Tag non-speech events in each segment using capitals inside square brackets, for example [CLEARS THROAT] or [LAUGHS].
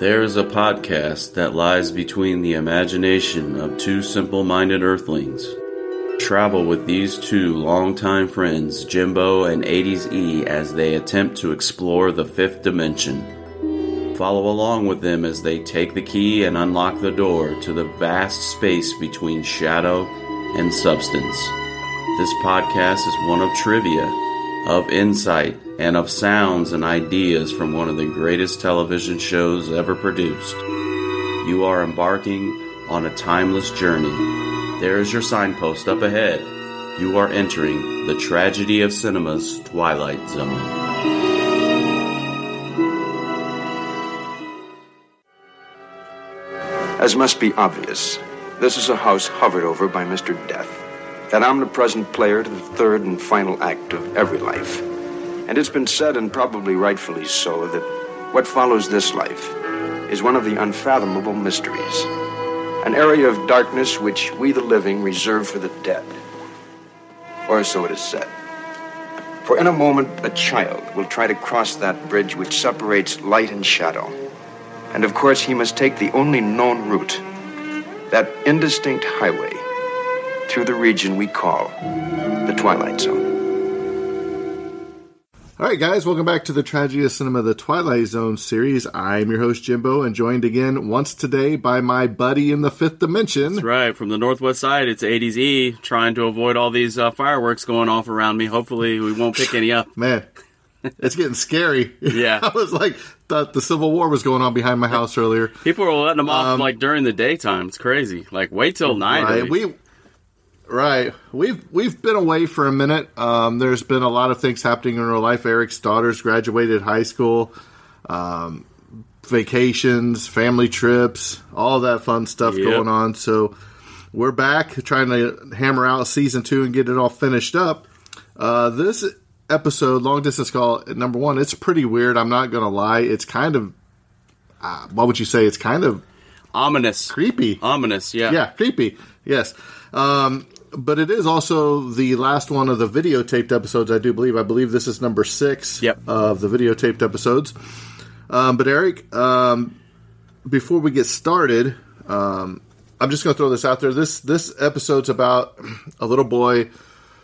There is a podcast that lies between the imagination of two simple minded earthlings. Travel with these two longtime friends, Jimbo and 80s E, as they attempt to explore the fifth dimension. Follow along with them as they take the key and unlock the door to the vast space between shadow and substance. This podcast is one of trivia, of insight, and of sounds and ideas from one of the greatest television shows ever produced. You are embarking on a timeless journey. There is your signpost up ahead. You are entering the tragedy of cinema's twilight zone. As must be obvious, this is a house hovered over by Mr. Death, that omnipresent player to the third and final act of every life. And it's been said, and probably rightfully so, that what follows this life is one of the unfathomable mysteries. An area of darkness which we, the living, reserve for the dead. Or so it is said. For in a moment, a child will try to cross that bridge which separates light and shadow. And of course, he must take the only known route that indistinct highway through the region we call the Twilight Zone. All right, guys, welcome back to the Tragedy of Cinema, the Twilight Zone series. I'm your host, Jimbo, and joined again once today by my buddy in the fifth dimension. That's right. From the northwest side, it's 80s E, trying to avoid all these uh, fireworks going off around me. Hopefully, we won't pick any up. [LAUGHS] Man, it's getting scary. [LAUGHS] Yeah. I was like, thought the Civil War was going on behind my house earlier. People are letting them off Um, like during the daytime. It's crazy. Like, wait till night. Right, we right. We've we've been away for a minute. Um, there's been a lot of things happening in our life. Eric's daughters graduated high school, um, vacations, family trips, all that fun stuff Yep. going on. So we're back trying to hammer out season two and get it all finished up. Uh, this episode, long distance call number one, it's pretty weird. I'm not gonna lie. It's kind of uh, what would you say? It's kind of Ominous. creepy. Ominous, yeah. Yeah, creepy. Yes. Um, but it is also the last one of the videotaped episodes, I do believe. I believe this is number six Yep. of the videotaped episodes. Um, but Eric, um, before we get started, um, I'm just going to throw this out there. This this episode's about a little boy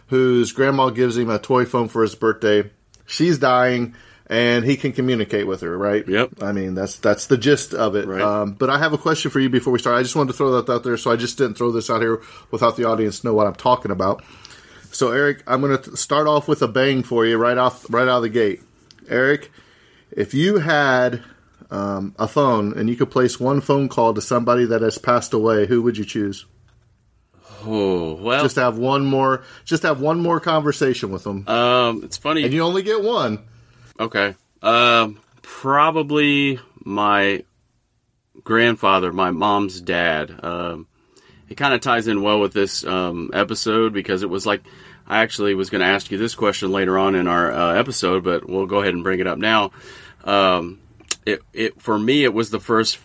whose grandma gives him a toy phone for his birthday. She's dying, and he can communicate with her. Right? Yep. I mean, that's that's the gist of it. Right. Um, but I have a question for you before we start. I just wanted to throw that out there, so I just didn't throw this out here without the audience know what I'm talking about. So, Eric, I'm going to start off with a bang for you right off right out of the gate. Eric, if you had um, a phone and you could place one phone call to somebody that has passed away, who would you choose? Oh, well, Just have one more, just have one more conversation with them, um, it's funny. and you only get one. Okay. Um, probably my grandfather, my mom's dad. Um, it kind of ties in well with this um, episode because it was like I actually was going to ask you this question later on in our uh, episode, but we'll go ahead and bring it up now. Um, it, it for me, it was the first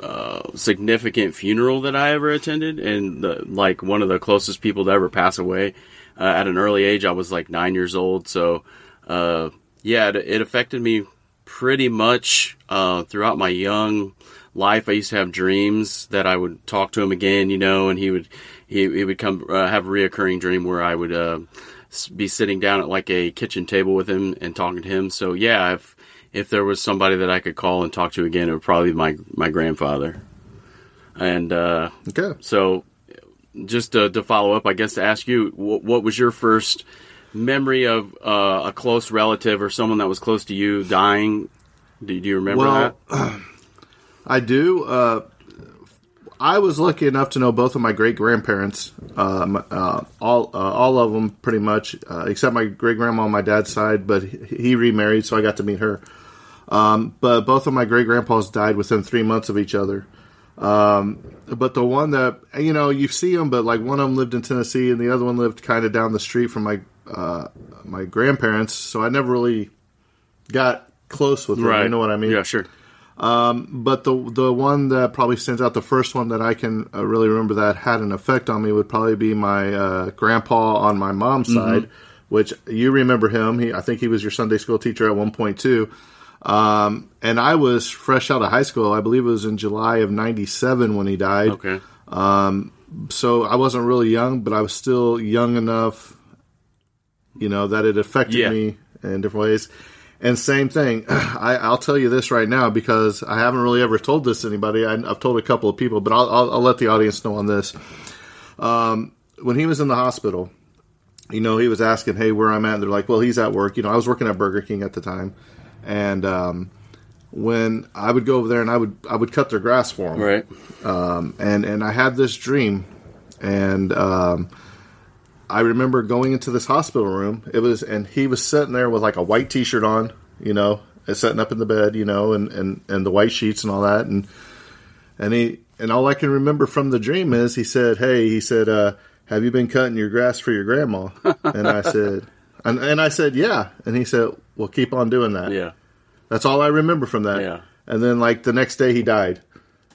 uh, significant funeral that I ever attended, and the, like one of the closest people to ever pass away. Uh, at an early age, I was like nine years old, so uh, yeah, it, it affected me pretty much uh, throughout my young life. I used to have dreams that I would talk to him again, you know, and he would he, he would come uh, have a reoccurring dream where I would uh, be sitting down at like a kitchen table with him and talking to him. So yeah, if if there was somebody that I could call and talk to again, it would probably be my my grandfather. And uh, Okay. so, just to, to follow up, I guess to ask you, what, what was your first memory of uh, a close relative or someone that was close to you dying? Do, do you remember Well, that? [CLEARS THROAT] I do. Uh, I was lucky enough to know both of my great grandparents. Um, uh, all uh, all of them, pretty much, uh, except my great grandma on my dad's side. But he, he remarried, so I got to meet her. Um, but both of my great grandpas died within three months of each other. Um, but the one that you know you see them, but like one of them lived in Tennessee, and the other one lived kind of down the street from my uh, my grandparents. So I never really got close with them. You know what I mean? Yeah, sure. Um, But the the one that probably stands out, the first one that I can uh, really remember that had an effect on me would probably be my uh, grandpa on my mom's side, which you remember him. He, I think he was your Sunday school teacher at one point too. Um, and I was fresh out of high school. I believe it was in July of '97 when he died. Okay. Um, So I wasn't really young, but I was still young enough, you know, that it affected Yeah. me in different ways. And same thing, [CLEARS THROAT] I, I'll tell you this right now because I haven't really ever told this to anybody. I, I've told a couple of people, but I'll, I'll, I'll let the audience know on this. Um, when he was in the hospital, you know, he was asking, "Hey, where I'm at?" And they're like, "Well, he's at work." You know, I was working at Burger King at the time, and um, when I would go over there and I would I would cut their grass for them, Right. and and I had this dream, and um, I remember going into this hospital room. It was, and he was sitting there with like a white T-shirt on, you know, and sitting up in the bed, you know, and and and the white sheets and all that, and and he and all I can remember from the dream is he said, "Hey," he said, uh, "Have you been cutting your grass for your grandma?" [LAUGHS] and I said, and, and I said, "Yeah," and he said, "Well, keep on doing that." Yeah. That's all I remember from that. Yeah. And then like the next day he died.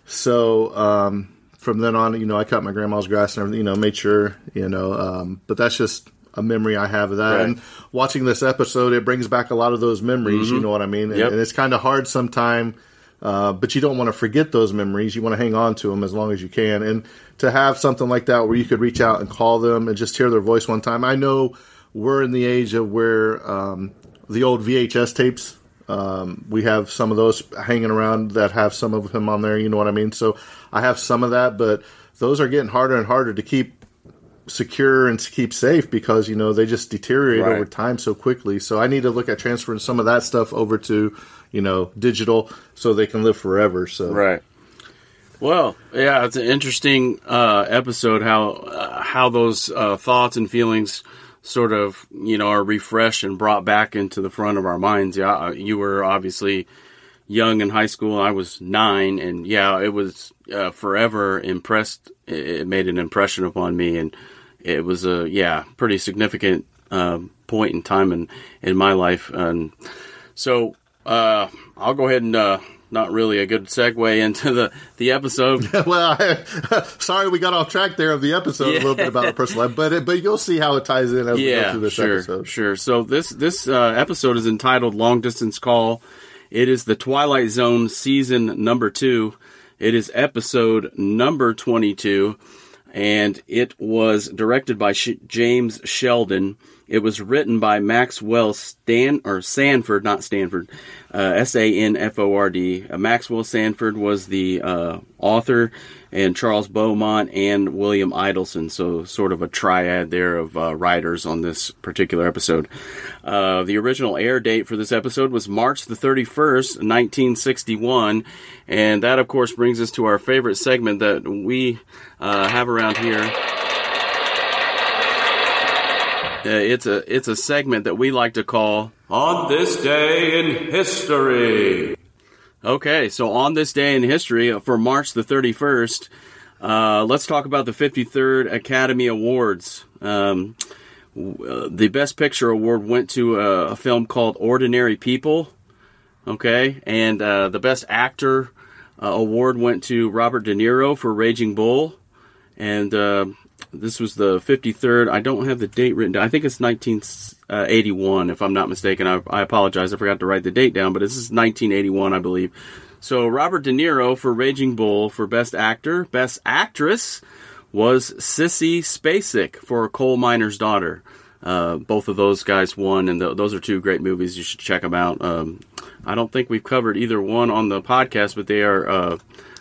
So um, from then on, you know, I cut my grandma's grass and everything, you know, made sure, you know, um, but that's just a memory I have of that. Right. And watching this episode, it brings back a lot of those memories. You know what I mean? And, Mm-hmm. Yep. and it's kind of hard sometime. Uh, but you don't want to forget those memories. You want to hang on to them as long as you can. And to have something like that where you could reach out and call them and just hear their voice one time. I know we're in the age of where um, the old VHS tapes. Um, we have some of those hanging around that have some of him on there. You know what I mean? So I have some of that, but those are getting harder and harder to keep secure and to keep safe because you know they just deteriorate Right. over time so quickly. So I need to look at transferring some of that stuff over to you know digital so they can live forever. So Right. Well, yeah, it's an interesting uh, episode. How uh, how those uh, thoughts and feelings sort of you know are refreshed and brought back into the front of our minds. Yeah, uh, you were obviously young in high school. I was nine, and yeah, it was uh, forever impressed. It, made an impression upon me, and it was a yeah pretty significant um, point in time in in my life. And so uh, I'll go ahead and. Not really a good segue into the, the episode. [LAUGHS] well, I, [LAUGHS] sorry we got off track there of the episode a little bit about our personal life, but it, but you'll see how it ties in as we go yeah, through this sure, episode. sure. So this this uh, episode is entitled "Long Distance Call." It is the Twilight Zone season number two. It is episode number twenty-two, and it was directed by Sh- James Sheldon. It was written by Maxwell Stan or Sanford, not Stanford, uh, S A N F O R D. Uh, Maxwell Sanford was the uh, author, and Charles Beaumont and William Idelson. So sort of a triad there of uh, writers on this particular episode. The original air date for this episode was March the 31st, 1961, and that of course brings us to our favorite segment that we have around here. Uh, it's a it's a segment that we like to call on this day in history. Okay, so on this day in history uh, for March the 31st, uh, let's talk about the 53rd Academy Awards. Um, w- uh, the Best Picture award went to a, a film called Ordinary People. Okay, and uh, the Best Actor uh, award went to Robert De Niro for Raging Bull, and uh, this was the 53rd. I don't have the date written down. I think it's 1981, if I'm not mistaken. I, I apologize. I forgot to write the date down, but this is 1981, I believe. So Robert De Niro for Raging Bull for Best Actor. Best Actress was Sissy Spacek for Coal Miner's Daughter. Uh, both of those guys won, and th- those are two great movies. You should check them out. Um, I don't think we've covered either one on the podcast, but they are. Uh,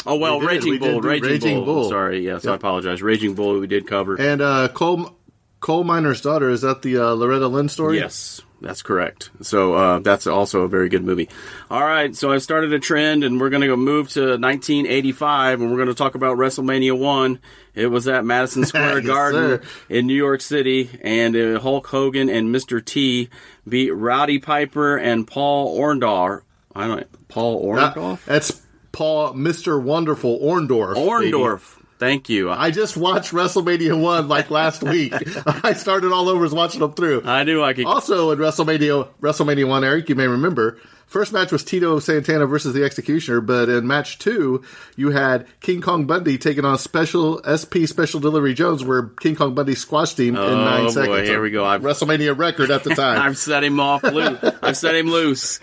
oh well, We. Raging Bull, Raging, Raging Bull. Bull. Sorry, yes, I apologize. Raging Bull, we did cover. And uh, coal coal miner's daughter is that the uh, Loretta Lynn story? Yes, that's correct. So uh, that's also a very good movie. All right, so I've started a trend, and we're going to go move to 1985, and we're going to talk about WrestleMania One. It was at Madison [LAUGHS] Square Yes, Garden sir. in New York City, and uh, Hulk Hogan and Mr. T beat Rowdy Piper and Paul Orndorff. I don't Paul That- Orndorff. that's Paul, Mr. Wonderful Orndorff. baby. Orndorff. Thank you. I, just watched WrestleMania 1 like last [LAUGHS] week. I started all over watching them through. I knew I could. Also in WrestleMania WrestleMania 1, Eric, you may remember, first match was Tito Santana versus the Executioner, but in match 2, you had King Kong Bundy taking on Special SP Special Delivery Jones where King Kong Bundy squashed him in Oh, 9 boy, seconds. here we go. I've- WrestleMania record at the [LAUGHS] time. I've set him off loose. I've set him loose.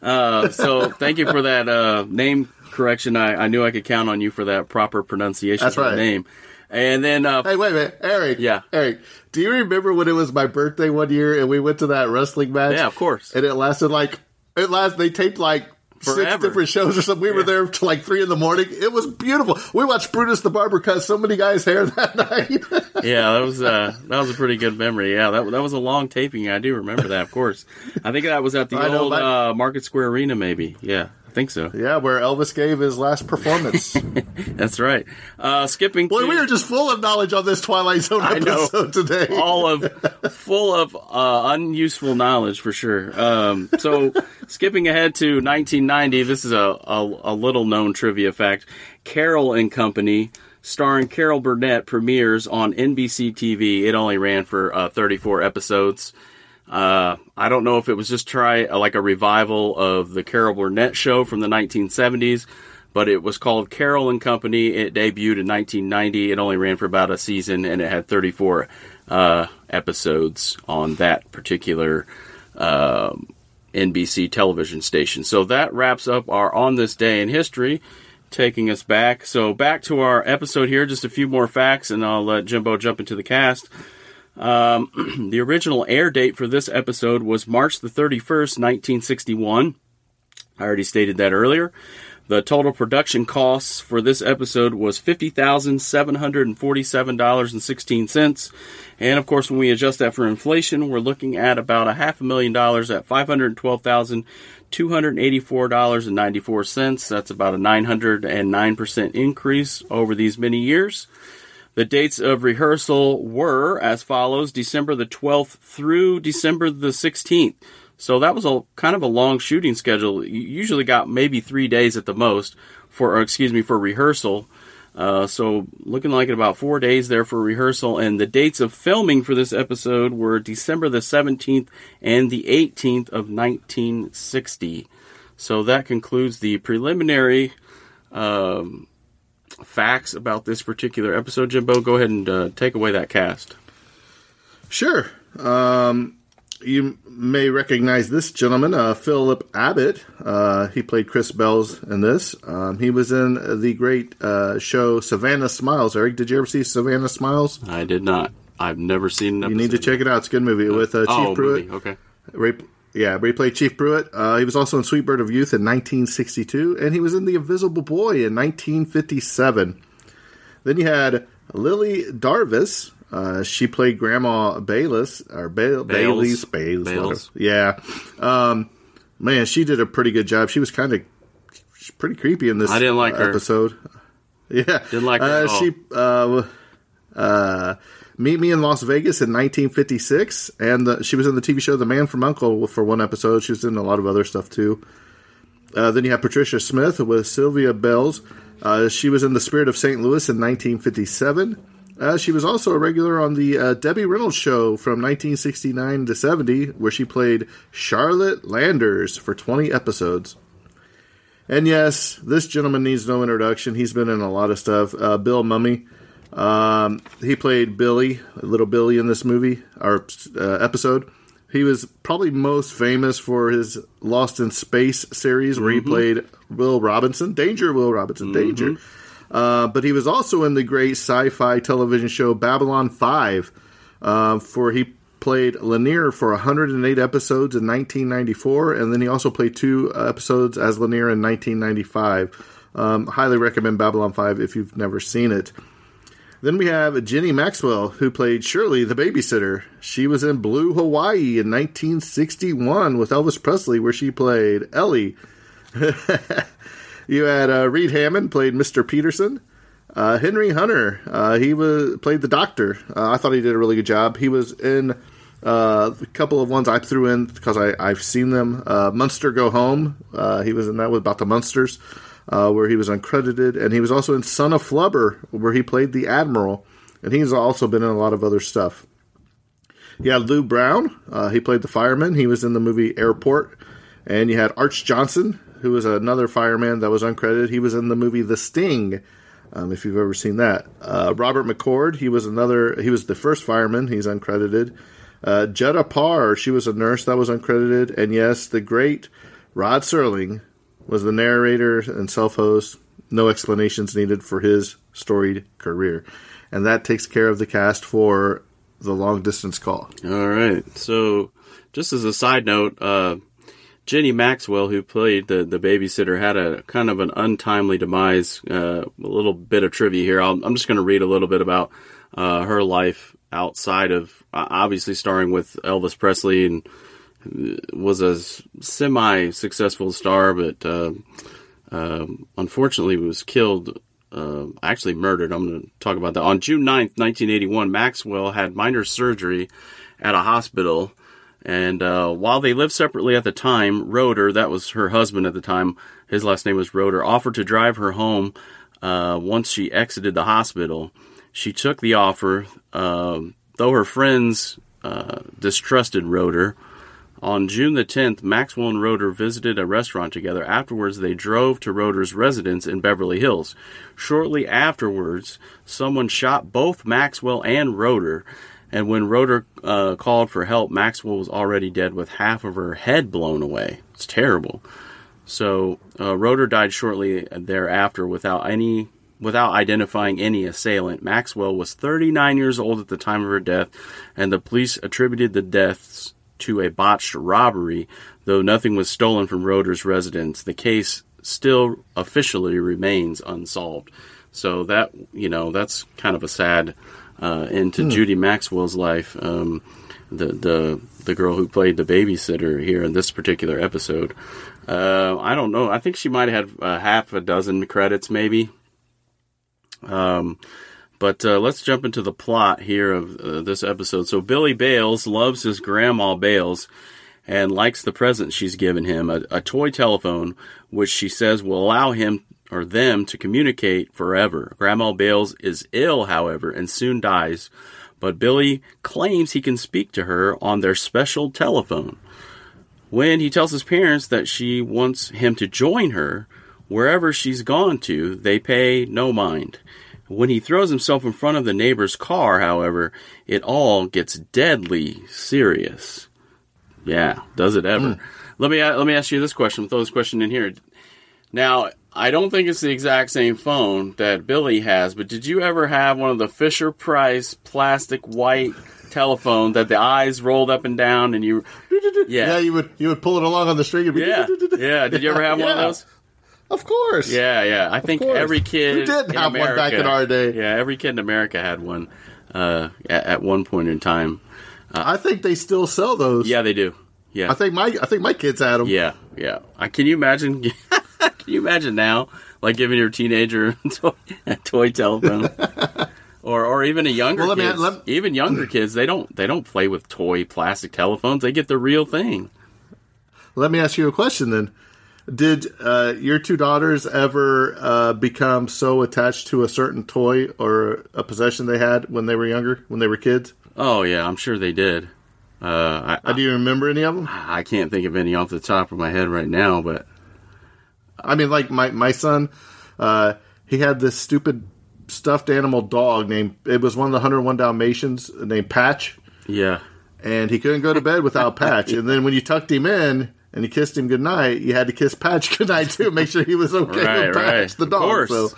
Uh, so thank you for that uh, name correction. I, I knew I could count on you for that proper pronunciation That's of the right. name. And then, uh, Hey, wait a minute, Eric. Yeah. Eric. Do you remember when it was my birthday one year and we went to that wrestling match? yeah, of course. And it lasted like it last. They taped like. Six different shows or something. We were there till like three in the morning. It was beautiful. We watched Brutus the Barber cut so many guys' hair [LAUGHS] that night. Yeah, that was uh, that was a pretty good memory. Yeah, that that was a long taping. I do remember that, of course. I think that was at the I know, old uh, Market Square Arena, maybe. Yeah, I think so. yeah, where Elvis gave his last performance. [LAUGHS] That's right. Uh, skipping. Boy, to- we are just full of knowledge on this Twilight Zone I know. episode today. all of full of uh, unuseful knowledge for sure. Um, so [LAUGHS] skipping ahead to 1990, this is a, a, a little known trivia fact. Carol and Company, starring Carol Burnett, premieres on NBC TV. It only ran for uh, 34 episodes. Uh, I don't know if it was just try uh, like a revival of the Carol Burnett show from the 1970s, but it was called Carol and Company. It debuted in 1990. It only ran for about a season, and it had 34 uh, episodes on that particular um, NBC television station. So that wraps up our On This Day in History, taking us back. So back to our episode here, just a few more facts, and I'll let Jimbo jump into the cast. Um, [CLEARS THROAT] the original air date for this episode was March the 31st, 1961. I already stated that earlier. The total production costs for this episode was fifty thousand seven hundred and of course, when we adjust that for inflation, we're looking at about a half a million dollars at five hundred twelve thousand two hundred eighty-four dollars and ninety-four cents. That's about a nine hundred and nine percent increase over these many years. The dates of rehearsal were as follows: December the 12th through December the 16th. So that was a kind of a long shooting schedule. You usually got maybe three days at the most for, or excuse me, for rehearsal. Uh, so looking like about four days there for rehearsal, and the dates of filming for this episode were December the 17th and the 18th of 1960. So that concludes the preliminary um, facts about this particular episode. Jimbo, go ahead and uh, take away that cast. Sure. Um, you may recognize this gentleman, uh, Philip Abbott. Uh, he played Chris Bells in this. Um, he was in the great uh, show Savannah Smiles. Eric, did you ever see Savannah Smiles? I did not. I've never seen You need to check it out. It's a good movie with uh, Chief oh, Pruitt. movie. Okay. Ray, yeah, but he played Chief Pruitt. Uh, he was also in Sweet Bird of Youth in 1962, and he was in The Invisible Boy in 1957. Then you had Lili Darvas. Uh, she played Grandma Bayless or ba- Bailey's Bayless. Bales. Yeah, um, man, she did a pretty good job. She was kind of pretty creepy in this. I didn't like her. episode. [LAUGHS] Yeah, Didn't like her Uh, she uh, uh, Meet Me in Las Vegas in 1956, and the, she was in the TV show The Man from Uncle for one episode. She was in a lot of other stuff too. Uh, then you have Patricia Smith with Sylvia Bells. Uh, she was in The Spirit of St. Louis in 1957. Uh, she was also a regular on the uh, Debbie Reynolds show from 1969 to 70, where she played Charlotte Landers for 20 episodes. And yes, this gentleman needs no introduction. He's been in a lot of stuff. Uh, Bill Mumy. Um, he played Billy, little Billy, in this movie or uh, episode. He was probably most famous for his Lost in Space series, where he played Will Robinson, Danger, Will Robinson, Danger. Uh, but he was also in the great sci-fi television show Babylon Five, uh, for he played Lennier for 108 episodes in 1994, and then he also played two episodes as Lennier in 1995. Um, highly recommend Babylon 5 if you've never seen it. Then we have Jenny Maxwell, who played Shirley, the babysitter. She was in Blue Hawaii in 1961 with Elvis Presley, where she played Ellie. [LAUGHS] you had uh, Reid Hammond played Mr. Peterson. Uh, Henry Hunter, uh, he was played the doctor. Uh, I thought he did a really good job. He was in uh, a couple of ones I threw in because I, I've seen them. Uh, Munster Go Home, he was in that with about the Munsters, uh, where he was uncredited, and he was also in Son of Flubber, where he played the admiral, and he's also been in a lot of other stuff. You had Lou Brown, uh, he played the fireman. He was in the movie Airport, and you had Arch Johnson, who was another fireman that was uncredited. He was in the movie The Sting. Um, if you've ever seen that, uh, Robert McCord, he was another. He was the first fireman. He's uncredited. Uh, Jutta Parr, she was a nurse that was uncredited, and yes, the great Rod Serling was the narrator and self host. No explanations needed for his storied career. And that takes care of the cast for the long distance call. All right. So, just as a side note, uh, Jenny Maxwell, who played the, the babysitter, had a kind of an untimely demise. Uh, a little bit of trivia here. i am just going to read a little bit about uh, her life outside of obviously starring with Elvis Presley and was a semi successful star, but uh, uh, unfortunately was killed. Uh, actually murdered. I'm going to talk about that. On June 9th, 1981, Maxwell had minor surgery at a hospital. And uh, while they lived separately at the time, Roeder, that was her husband at the time, his last name was Roeder, offered to drive her home uh, once she exited the hospital. She took the offer, though her friends uh, distrusted Roeder. On June the 10th, Maxwell and Roeder visited a restaurant together. Afterwards, they drove to Roeder's residence in Beverly Hills. Shortly afterwards, someone shot both Maxwell and Roeder, and when Roeder uh, called for help, Maxwell was already dead with half of her head blown away. It's terrible. So uh, Roeder died shortly thereafter without any without identifying any assailant. Maxwell was 39 years old at the time of her death, and the police attributed the deaths to a botched robbery, though nothing was stolen from Roeder's residence. The case still officially remains unsolved. So that you know that's kind of a sad uh, end to hmm. Judy Maxwell's life. Um, the the the girl who played the babysitter here in this particular episode. Uh, I don't know. I think she might have had uh, half a dozen credits, maybe. Um, but uh, let's jump into the plot here of uh, this episode. So Billy Bayles loves his grandma Bayles and likes the present she's given him a, a toy telephone, which she says will allow him or them to communicate forever. Grandma Bayles is ill, however, and soon dies, but Billy claims he can speak to her on their special telephone. When he tells his parents that she wants him to join her, wherever she's gone to, they pay no mind. When he throws himself in front of the neighbor's car, however, it all gets deadly serious. Yeah, does it ever? Mm. Let me let me ask you this question. We'll throw this question in here. Now, I don't think it's the exact same phone that Billy has, but did you ever have one of the Fisher Price plastic white telephone that the eyes rolled up and down and you yeah yeah you would you would pull it along on the string and be yeah yeah did you ever have one of those of course. Yeah, yeah. I think every kid we did have America, one back in our day. Yeah, every kid in America had one uh, at, at, one point in time. Uh, I think they still sell those. Yeah, they do. Yeah, I think my I think my kids had them. Yeah, yeah. I, can you imagine? [LAUGHS] can you imagine now, like giving your teenager [LAUGHS] a toy, a toy telephone? [LAUGHS] or, or even a younger well, kids, let, even younger [CLEARS THROAT] kids, they don't they don't play with toy plastic telephones. They get the real thing. Let me ask you a question then. Did uh, your two daughters ever uh, become so attached to a certain toy or a possession they had when they were younger, when they were kids? Oh yeah, I'm sure they did. Uh, I, uh, do you remember any of them? I can't think of any off the top of my head right now, but I mean, like my my son, uh, he had this stupid stuffed animal dog named. It was one of the 101 Dalmatians named Patch. Yeah, and he couldn't go to bed without Patch. [LAUGHS] and then when you tucked him in, and you kissed him goodnight, you had to kiss Patch [LAUGHS] goodnight too, make sure he was okay right, with Patch, right. the dog. So.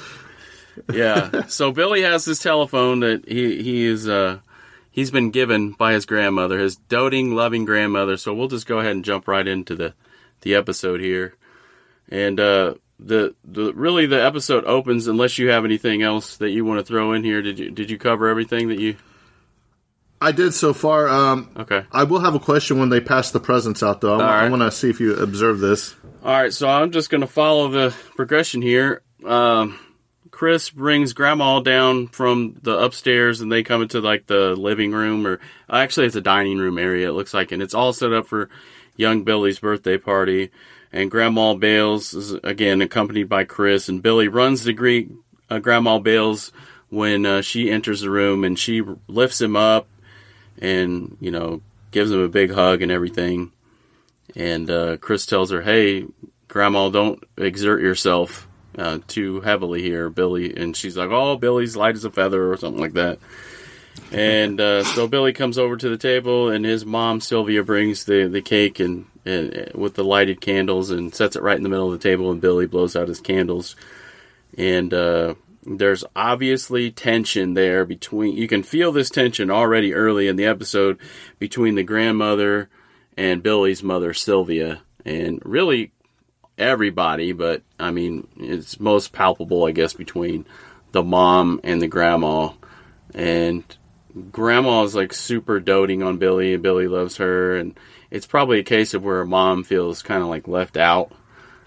yeah. So Billy has this telephone that he he is uh he's been given by his grandmother, his doting, loving grandmother. So we'll just go ahead and jump right into the the episode here. And uh the the really the episode opens unless you have anything else that you want to throw in here. Did you did you cover everything that you I did so far. Um, okay. I will have a question when they pass the presents out, though. I, right. want to see if you observe this. All right, so I'm just going to follow the progression here. Um, Chris brings Grandma down from the upstairs, and they come into like the living room, or actually, it's a dining room area. It looks like, and it's all set up for young Billy's birthday party. And Grandma Bayles is again accompanied by Chris, and Billy runs to greet uh, Grandma Bayles when uh, she enters the room, and she lifts him up and you know gives him a big hug and everything. And uh, Chris tells her, "Hey, Grandma, don't exert yourself uh, too heavily here, Billy." And she's like, "Oh, Billy's light as a feather," or something like that. And uh, so Billy comes over to the table, and his mom Sylvia brings the, the cake and, and with the lighted candles and sets it right in the middle of the table. And Billy blows out his candles, and uh, there's obviously tension there between. You can feel this tension already early in the episode between the grandmother and Billy's mother Sylvia, and really everybody. But I mean, it's most palpable, I guess, between the mom and the grandma, and grandma is like super doting on Billy, and Billy loves her, and it's probably a case of where a mom feels kind of like left out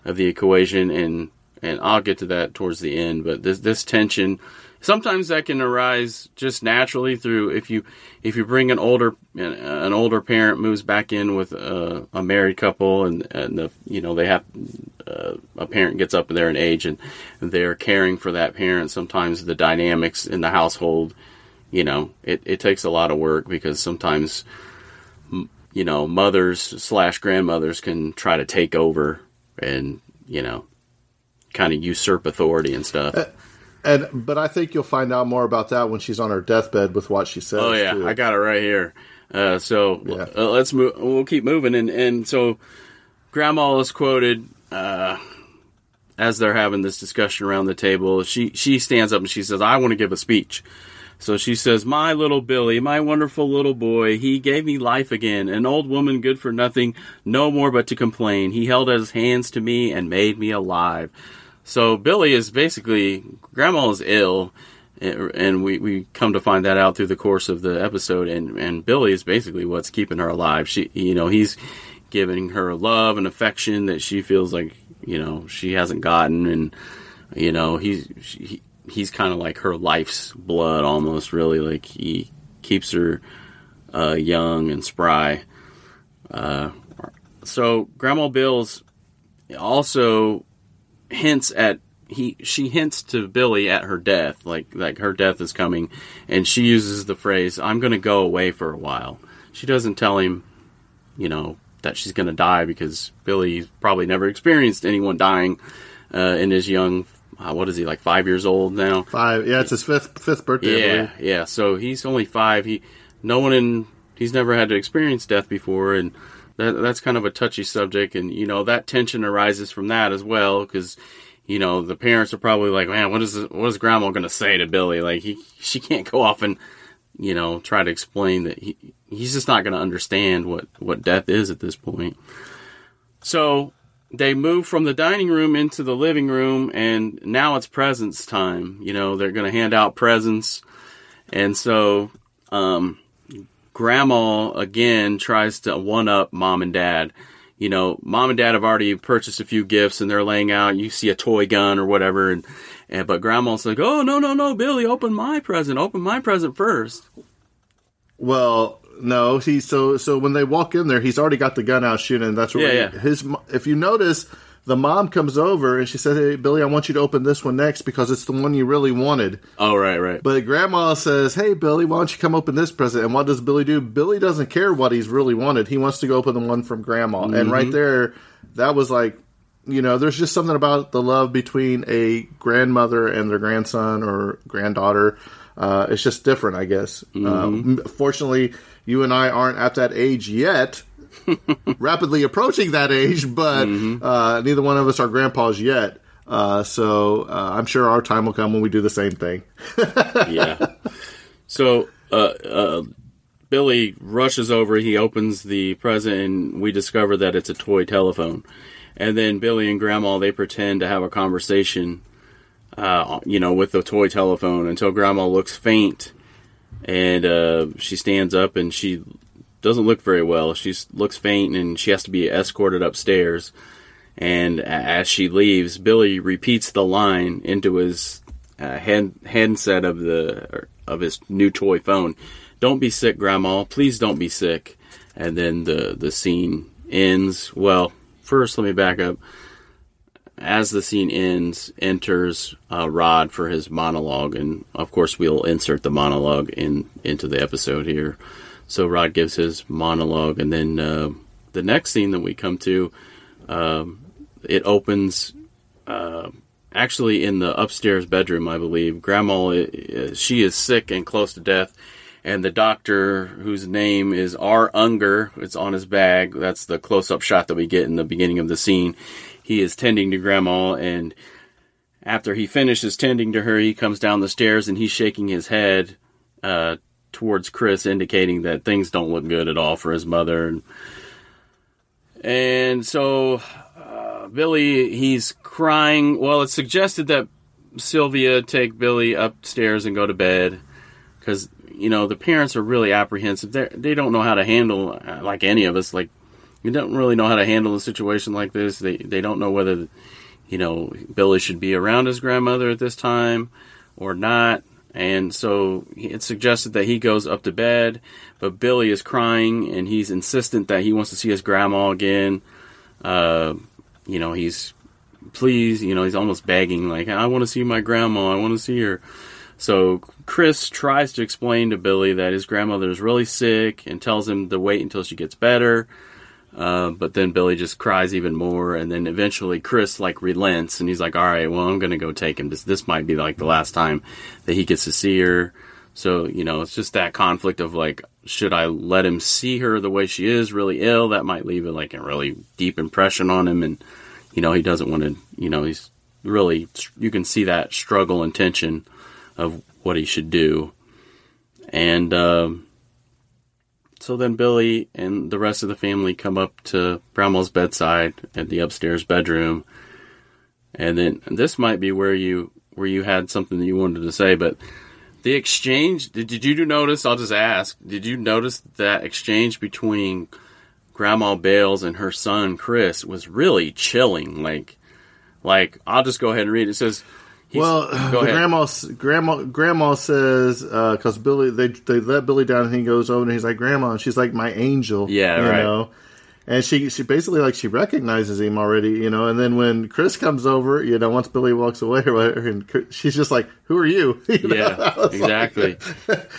of the equation, and and I'll get to that towards the end. But this this tension, sometimes that can arise just naturally through if you if you bring an older an older parent moves back in with a, a married couple, and and the you know they have uh, a parent gets up there in age, and they're caring for that parent. Sometimes the dynamics in the household you know, it, it takes a lot of work because sometimes, you know, mothers slash grandmothers can try to take over and, you know, kind of usurp authority and stuff. Uh, and but I think you'll find out more about that when she's on her deathbed with what she says. Oh yeah, too. I got it right here. Uh, so yeah. uh, let's move. We'll keep moving, and and so Grandma is quoted uh, as they're having this discussion around the table. She she stands up and she says, "I want to give a speech." So she says, My little Billy, my wonderful little boy, he gave me life again. An old woman good for nothing, no more but to complain. He held out his hands to me and made me alive. So Billy is basically, Grandma is ill, and we, we come to find that out through the course of the episode. And, and Billy is basically what's keeping her alive. She, you know, he's giving her love and affection that she feels like, you know, she hasn't gotten. And, you know, he's, he, he's kind of like her life's blood almost really like he keeps her uh, young and spry uh, so grandma bills also hints at he she hints to billy at her death like like her death is coming and she uses the phrase i'm going to go away for a while she doesn't tell him you know that she's going to die because billy probably never experienced anyone dying uh, in his young uh, what is he like five years old now? Five. Yeah, it's his fifth fifth birthday. Yeah, yeah. So he's only five. He no one in he's never had to experience death before, and that, that's kind of a touchy subject. And you know that tension arises from that as well because you know the parents are probably like, man, what is what is Grandma going to say to Billy? Like he she can't go off and you know try to explain that he he's just not going to understand what what death is at this point. So they move from the dining room into the living room and now it's presents time you know they're going to hand out presents and so um, grandma again tries to one up mom and dad you know mom and dad have already purchased a few gifts and they're laying out you see a toy gun or whatever and, and but grandma's like oh no no no billy open my present open my present first well no, he so so when they walk in there, he's already got the gun out shooting. That's where yeah, yeah. his. If you notice, the mom comes over and she said, "Hey, Billy, I want you to open this one next because it's the one you really wanted." Oh, right, right. But Grandma says, "Hey, Billy, why don't you come open this present?" And what does Billy do? Billy doesn't care what he's really wanted. He wants to go open the one from Grandma. Mm-hmm. And right there, that was like, you know, there's just something about the love between a grandmother and their grandson or granddaughter. Uh, it's just different, I guess. Mm-hmm. Uh, fortunately you and I aren't at that age yet. [LAUGHS] rapidly approaching that age, but mm-hmm. uh, neither one of us are grandpas yet. Uh, so uh, I'm sure our time will come when we do the same thing. [LAUGHS] yeah. So uh, uh, Billy rushes over. He opens the present, and we discover that it's a toy telephone. And then Billy and Grandma they pretend to have a conversation, uh, you know, with the toy telephone until Grandma looks faint and uh, she stands up and she doesn't look very well. She looks faint and she has to be escorted upstairs. And as she leaves, Billy repeats the line into his uh, head, handset of the of his new toy phone. Don't be sick, Grandma. Please don't be sick. And then the the scene ends. Well, first let me back up as the scene ends, enters uh, Rod for his monologue, and of course we'll insert the monologue in into the episode here. So Rod gives his monologue, and then uh, the next scene that we come to, um, it opens uh, actually in the upstairs bedroom, I believe. Grandma, uh, she is sick and close to death, and the doctor, whose name is R. Unger, it's on his bag. That's the close up shot that we get in the beginning of the scene. He is tending to Grandma, and after he finishes tending to her, he comes down the stairs and he's shaking his head uh, towards Chris, indicating that things don't look good at all for his mother. And, and so uh, Billy, he's crying. Well, it's suggested that Sylvia take Billy upstairs and go to bed because you know the parents are really apprehensive. They they don't know how to handle uh, like any of us. Like you don't really know how to handle a situation like this. They they don't know whether you know Billy should be around his grandmother at this time or not. And so it's suggested that he goes up to bed, but Billy is crying and he's insistent that he wants to see his grandma again. Uh, you know, he's please, you know, he's almost begging, like, I want to see my grandma, I want to see her. So Chris tries to explain to Billy that his grandmother is really sick and tells him to wait until she gets better. Uh, but then Billy just cries even more, and then eventually Chris like relents, and he's like, "All right, well, I'm gonna go take him. This this might be like the last time that he gets to see her." So you know, it's just that conflict of like, should I let him see her the way she is, really ill? That might leave it like a really deep impression on him, and you know, he doesn't want to. You know, he's really you can see that struggle and tension of what he should do, and. Um, so then Billy and the rest of the family come up to Bramwell's bedside at the upstairs bedroom. And then and this might be where you where you had something that you wanted to say, but the exchange did, did you notice I'll just ask, did you notice that exchange between Grandma Bayles and her son Chris was really chilling. Like like I'll just go ahead and read it. It says He's, well, the grandma, grandma, grandma says uh, because Billy, they they let Billy down, and he goes over and he's like, "Grandma," and she's like, "My angel," Yeah, you right. know. And she she basically like she recognizes him already, you know. And then when Chris comes over, you know, once Billy walks away or whatever, and Chris- she's just like, "Who are you?" [LAUGHS] You know? Yeah, [LAUGHS] was like- exactly.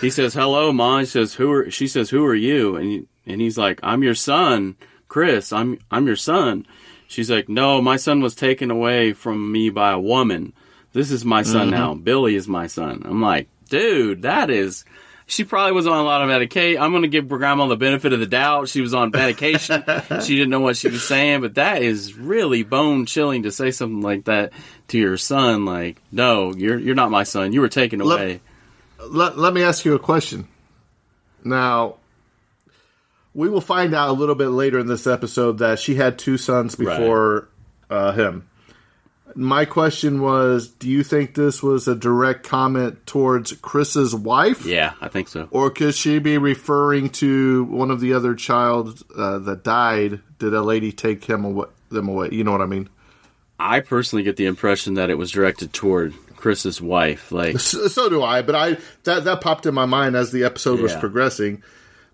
he says, "Hello, mom." He says, "Who are?" She says, "Who are you?" And he, and he's like, "I'm your son, Chris. I'm I'm your son." She's like, "No, my son was taken away from me by a woman. This is my son now. Billy is my son." I'm like, "Dude, that is." She probably was on a lot of medication. I'm going to give Grandma the benefit of the doubt. She was on medication. [LAUGHS] she didn't know what she was saying, but that is really bone chilling to say something like that to your son. Like, no, you're you're not my son. You were taken Let- away. let, let me ask you a question. Now, we will find out a little bit later in this episode that she had two sons before uh, him. My question was do you think this was a direct comment towards Chris's wife? Yeah, I think so. Or could she be referring to one of the other child uh, that died? Did a lady take him away, them away? You know what I mean? I personally get the impression that it was directed toward Chris's wife. Like, So, so do I, but I that that popped in my mind as the episode was progressing.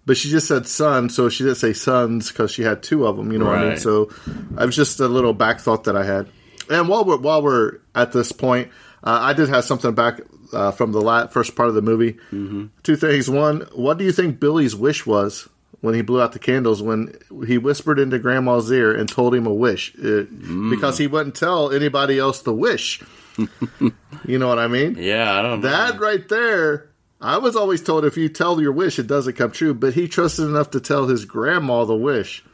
But she just said son, so she didn't say sons because she had two of them. You know what I mean? So I was just a little back thought that I had. And while we're while we're at this point, uh, I did have something back uh, from the la- first part of the movie. Mm-hmm. Two things. One, what do you think Billy's wish was when he blew out the candles? When he whispered into Grandma's ear and told him a wish, uh, because he wouldn't tell anybody else the wish. [LAUGHS] you know what I mean? yeah, I don't know. That right there, I was always told if you tell your wish, it doesn't come true. But he trusted enough to tell his grandma the wish.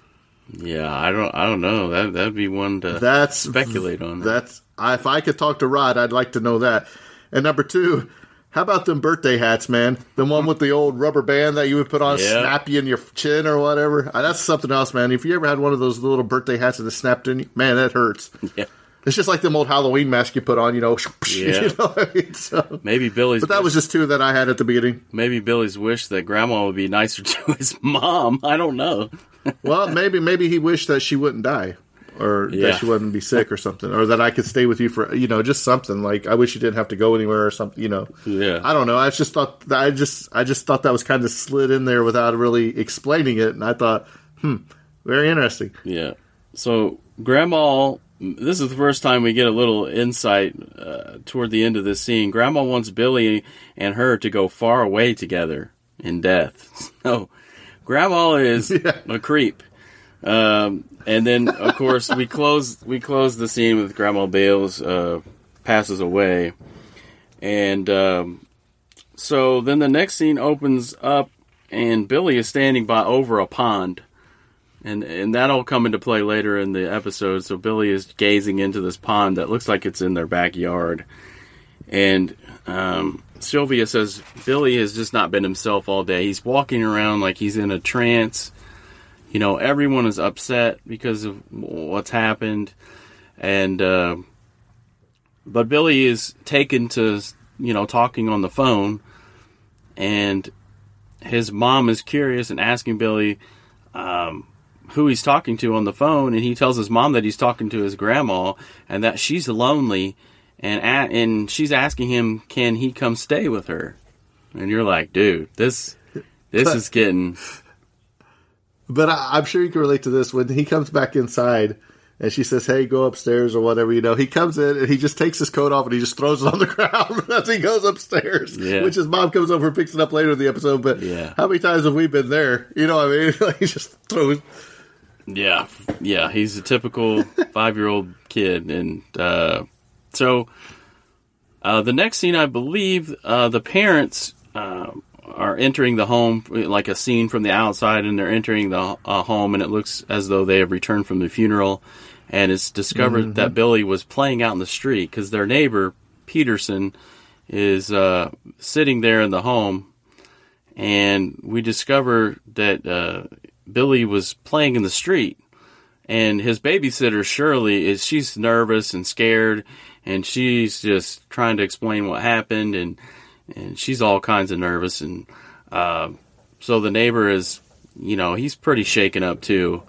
Yeah, I don't. I don't know. That that'd be one to That's speculate on. That's I, if I could talk to Rod, I'd like to know that. And number two, how about them birthday hats, man? The one with the old rubber band that you would put on, Yeah. snap you in your chin or whatever. Uh, that's something else, man. If you ever had one of those little birthday hats that snapped in, you, man, that hurts. Yeah. It's just like them old Halloween mask you put on, you know. [LAUGHS] Yeah. you know I mean? [LAUGHS] So, Maybe Billy's. but that was just two that I had at the beginning. maybe Billy's wish that Grandma would be nicer [LAUGHS] to his mom. I don't know. Well, maybe maybe he wished that she wouldn't die, or Yeah. that she wouldn't be sick or something, or that I could stay with you for you know just something like I wish you didn't have to go anywhere or something. You know, Yeah. I don't know. I just thought that I just I just thought that was kind of slid in there without really explaining it, and I thought, hmm, very interesting. Yeah. So Grandma, this is the first time we get a little insight uh, toward the end of this scene. Grandma wants Billy and her to go far away together in death. [LAUGHS] So Grandma is [LAUGHS] a creep. Um, and then of course we close we close the scene with Grandma Bayles uh, passes away, and um, so then the next scene opens up, and Billy is standing by over a pond, and and that'll come into play later in the episode. So Billy is gazing into this pond that looks like it's in their backyard, and um, Sylvia says Billy has just not been himself all day. He's walking around like he's in a trance. You know, everyone is upset because of what's happened, and uh, but Billy is taken to you know talking on the phone, and his mom is curious and asking Billy um, who he's talking to on the phone, and he tells his mom that he's talking to his grandma and that she's lonely, and a- and she's asking him, can he come stay with her? And you're like, dude, this this is getting But I, I'm sure you can relate to this when he comes back inside and she says, "Hey, go upstairs" or whatever. You know, he comes in and he just takes his coat off and he just throws it on the [LAUGHS] ground [LAUGHS] as he goes upstairs. Yeah. Which his mom comes over and picks it up later in the episode. But Yeah. how many times have we been there? You know, what I mean, [LAUGHS] like he just throws. Yeah, yeah, he's a typical five-year-old kid, and uh, so uh, the next scene, I believe, uh, the parents uh, are entering the home, like a scene from the outside, and they're entering the uh, home, and it looks as though they have returned from the funeral, and it's discovered that Billy was playing out in the street because their neighbor Peterson is uh, sitting there in the home, and we discover that uh, Billy was playing in the street, and his babysitter Shirley is she's nervous and scared, and she's just trying to explain what happened, and and she's all kinds of nervous, and uh, so the neighbor is, you know, he's pretty shaken up too,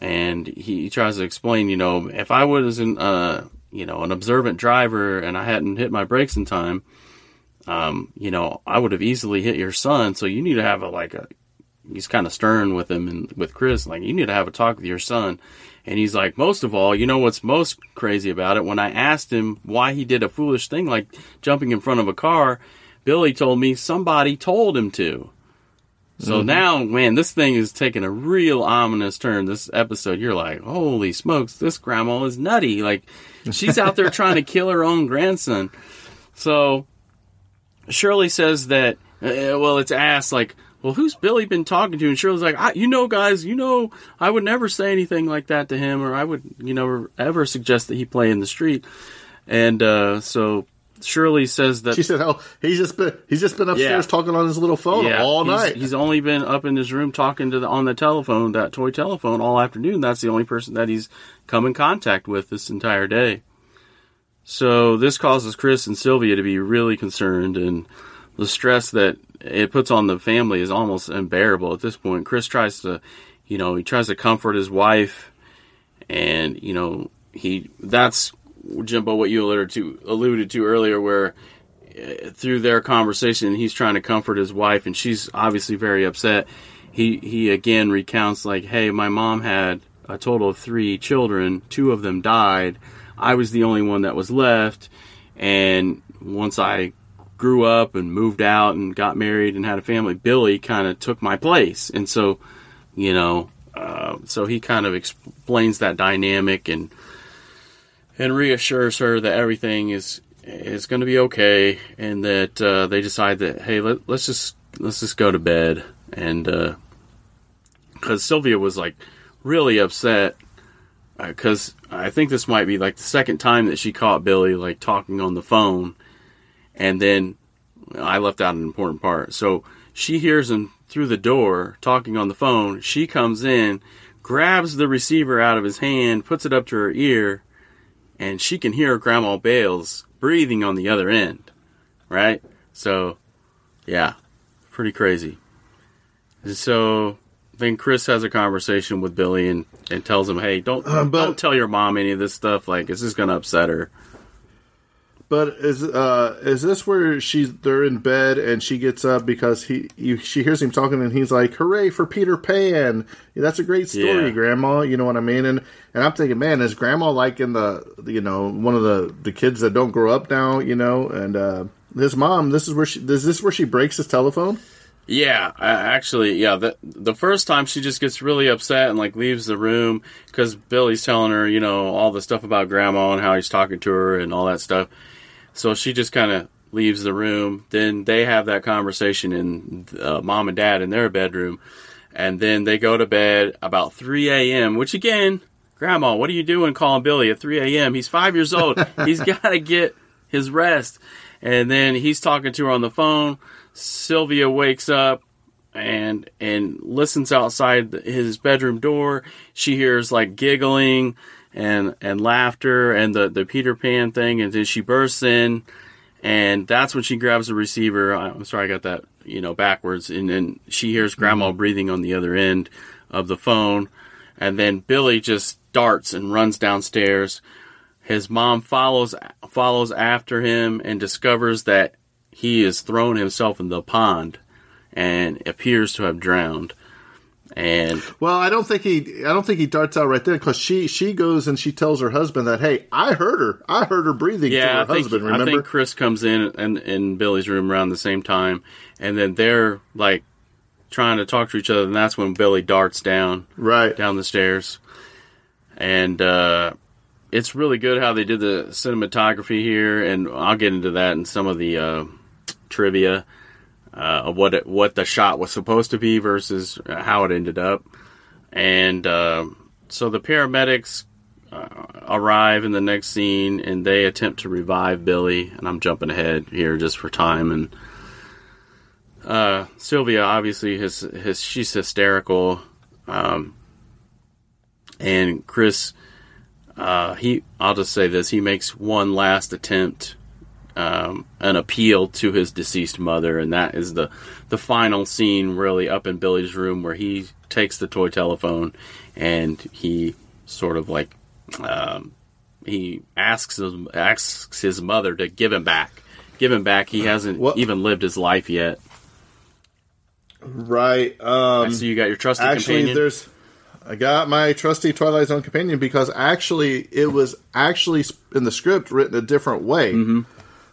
and he, he tries to explain, you know, if I wasn't, uh, you know, an observant driver and I hadn't hit my brakes in time, um, you know, I would have easily hit your son. So you need to have a like a. He's kind of stern with him and with Chris, like you need to have a talk with your son. And he's like, most of all, you know what's most crazy about it? When I asked him why he did a foolish thing like jumping in front of a car, Billy told me somebody told him to. So now, man, this thing is taking a real ominous turn. This episode, you're like, holy smokes, this grandma is nutty. Like, she's out there trying to [LAUGHS] kill her own grandson. So, Shirley says that, uh, well, it's asked, like, well, who's Billy been talking to? And Shirley's like, I, you know, guys, you know, I would never say anything like that to him, or I would, you know, ever suggest that he play in the street. And uh, so Shirley says that She said, "Oh, he's just been he's just been upstairs Yeah. talking on his little phone all he's- night." He's only been up in his room talking to the on the telephone, that toy telephone, all afternoon. That's the only person that he's come in contact with this entire day. So this causes Chris and Sylvia to be really concerned, and the stress that it puts on the family is almost unbearable at this point. Chris tries to, you know, he tries to comfort his wife, and you know, he that's Jimbo what you alluded to alluded to earlier, where uh, through their conversation, he's trying to comfort his wife, and she's obviously very upset. He he again recounts like, "Hey, my mom had a total of three children. Two of them died. I was the only one that was left, and once I grew up and moved out and got married and had a family, Billy kind of took my place, and so, you know, uh, so he kind of explains that dynamic and." and reassures her that everything is is going to be okay, and that uh, they decide that hey, let, let's just let's just go to bed, and because Sylvia was like really upset because I think this might be like the second time that she caught Billy like talking on the phone, and then I left out an important part. So she hears him through the door talking on the phone. She comes in, grabs the receiver out of his hand, puts it up to her ear, and she can hear Grandma Bayles breathing on the other end. Right? So, yeah, pretty crazy. And So then Chris has a conversation with Billy and, and tells him, "Hey, don't uh, but- don't tell your mom any of this stuff. Like, it's just going to upset her." But is uh is this where she's they're in bed and she gets up because he you, she hears him talking and he's like, "Hooray for Peter Pan! That's a great story, Yeah. Grandma." You know what I mean? And and I'm thinking, man, is Grandma like in the you know one of the the kids that don't grow up now? You know, and uh his mom. This is where she. Is this where she breaks his telephone? Yeah, I, actually, yeah. The the first time she just gets really upset and like leaves the room because Billy's telling her, you know, all the stuff about Grandma and how he's talking to her and all that stuff. So she just kind of leaves the room. Then they have that conversation in uh, mom and dad in their bedroom, and then they go to bed about 3 a.m. Which again, Grandma, what are you doing calling Billy at 3 a.m.? He's five years old. he's [LAUGHS] got to get his rest. And then he's talking to her on the phone. Sylvia wakes up and and listens outside his bedroom door. She hears like giggling and and laughter and the the Peter Pan thing, and then she bursts in, and that's when she grabs the receiver. I'm sorry, I got that you know backwards, and then she hears Grandma mm-hmm. breathing on the other end of the phone, and then Billy just darts and runs downstairs. His mom follows follows after him and discovers that he has thrown himself in the pond and appears to have drowned. And well, I don't think he, I don't think he darts out right then because she, she goes and she tells her husband that, hey, I heard her, I heard her breathing. Yeah, I think, husband, I think Chris comes in and in Billy's room around the same time, and then they're like trying to talk to each other, and that's when Billy darts down, right down the stairs, and uh, it's really good how they did the cinematography here, and I'll get into that in some of the uh, trivia uh, of what it, what the shot was supposed to be versus how it ended up. And uh, so the paramedics uh, arrive in the next scene and they attempt to revive Billy. And I'm jumping ahead here just for time. And uh, Sylvia obviously his, his she's hysterical. Um, and Chris, uh, he I'll just say this: he makes one last attempt um, an appeal to his deceased mother, and that is the the final scene, really up in Billy's room, where he takes the toy telephone and he sort of like um, he asks his, asks his mother to give him back, give him back. He hasn't even lived his life yet. Right. Um, I see you got your trusty actually, companion. There's I got my trusty Twilight Zone companion because actually it was actually in the script written a different way. Mm-hmm.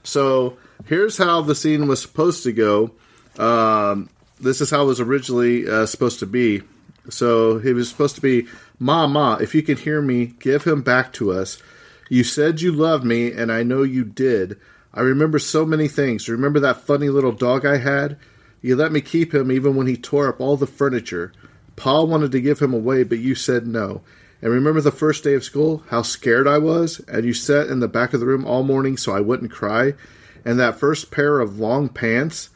So here's how the scene was supposed to go. Um, this is how it was originally uh, supposed to be. So he was supposed to be, Ma, Ma, if you can hear me, give him back to us. You said you loved me, and I know you did. I remember so many things. Remember that funny little dog I had? You let me keep him even when he tore up all the furniture. Paul wanted to give him away, but you said no. And remember the first day of school, how scared I was? And you sat in the back of the room all morning so I wouldn't cry? And that first pair of long pants?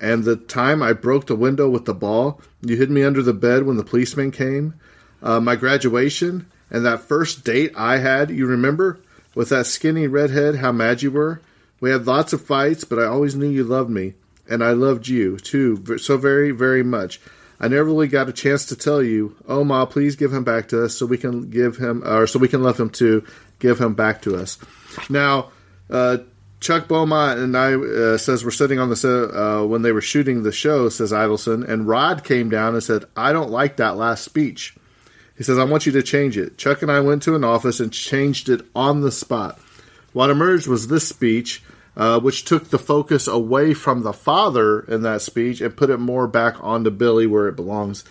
And the time I broke the window with the ball? You hid me under the bed when the policeman came? Uh, my graduation? And that first date I had, you remember? With that skinny redhead, how mad you were? We had lots of fights, but I always knew you loved me. And I loved you, too, so very, very much. I never really got a chance to tell you, oh ma, please give him back to us so we can give him, or so we can love him to give him back to us. Now, uh, Chuck Beaumont and I uh, says we're sitting on the uh, when they were shooting the show, says Idelson, and Rod came down and said, I don't like that last speech. He says, I want you to change it. Chuck and I went to an office and changed it on the spot. What emerged was this speech uh, which took the focus away from the father in that speech and put it more back onto Billy where it belongs.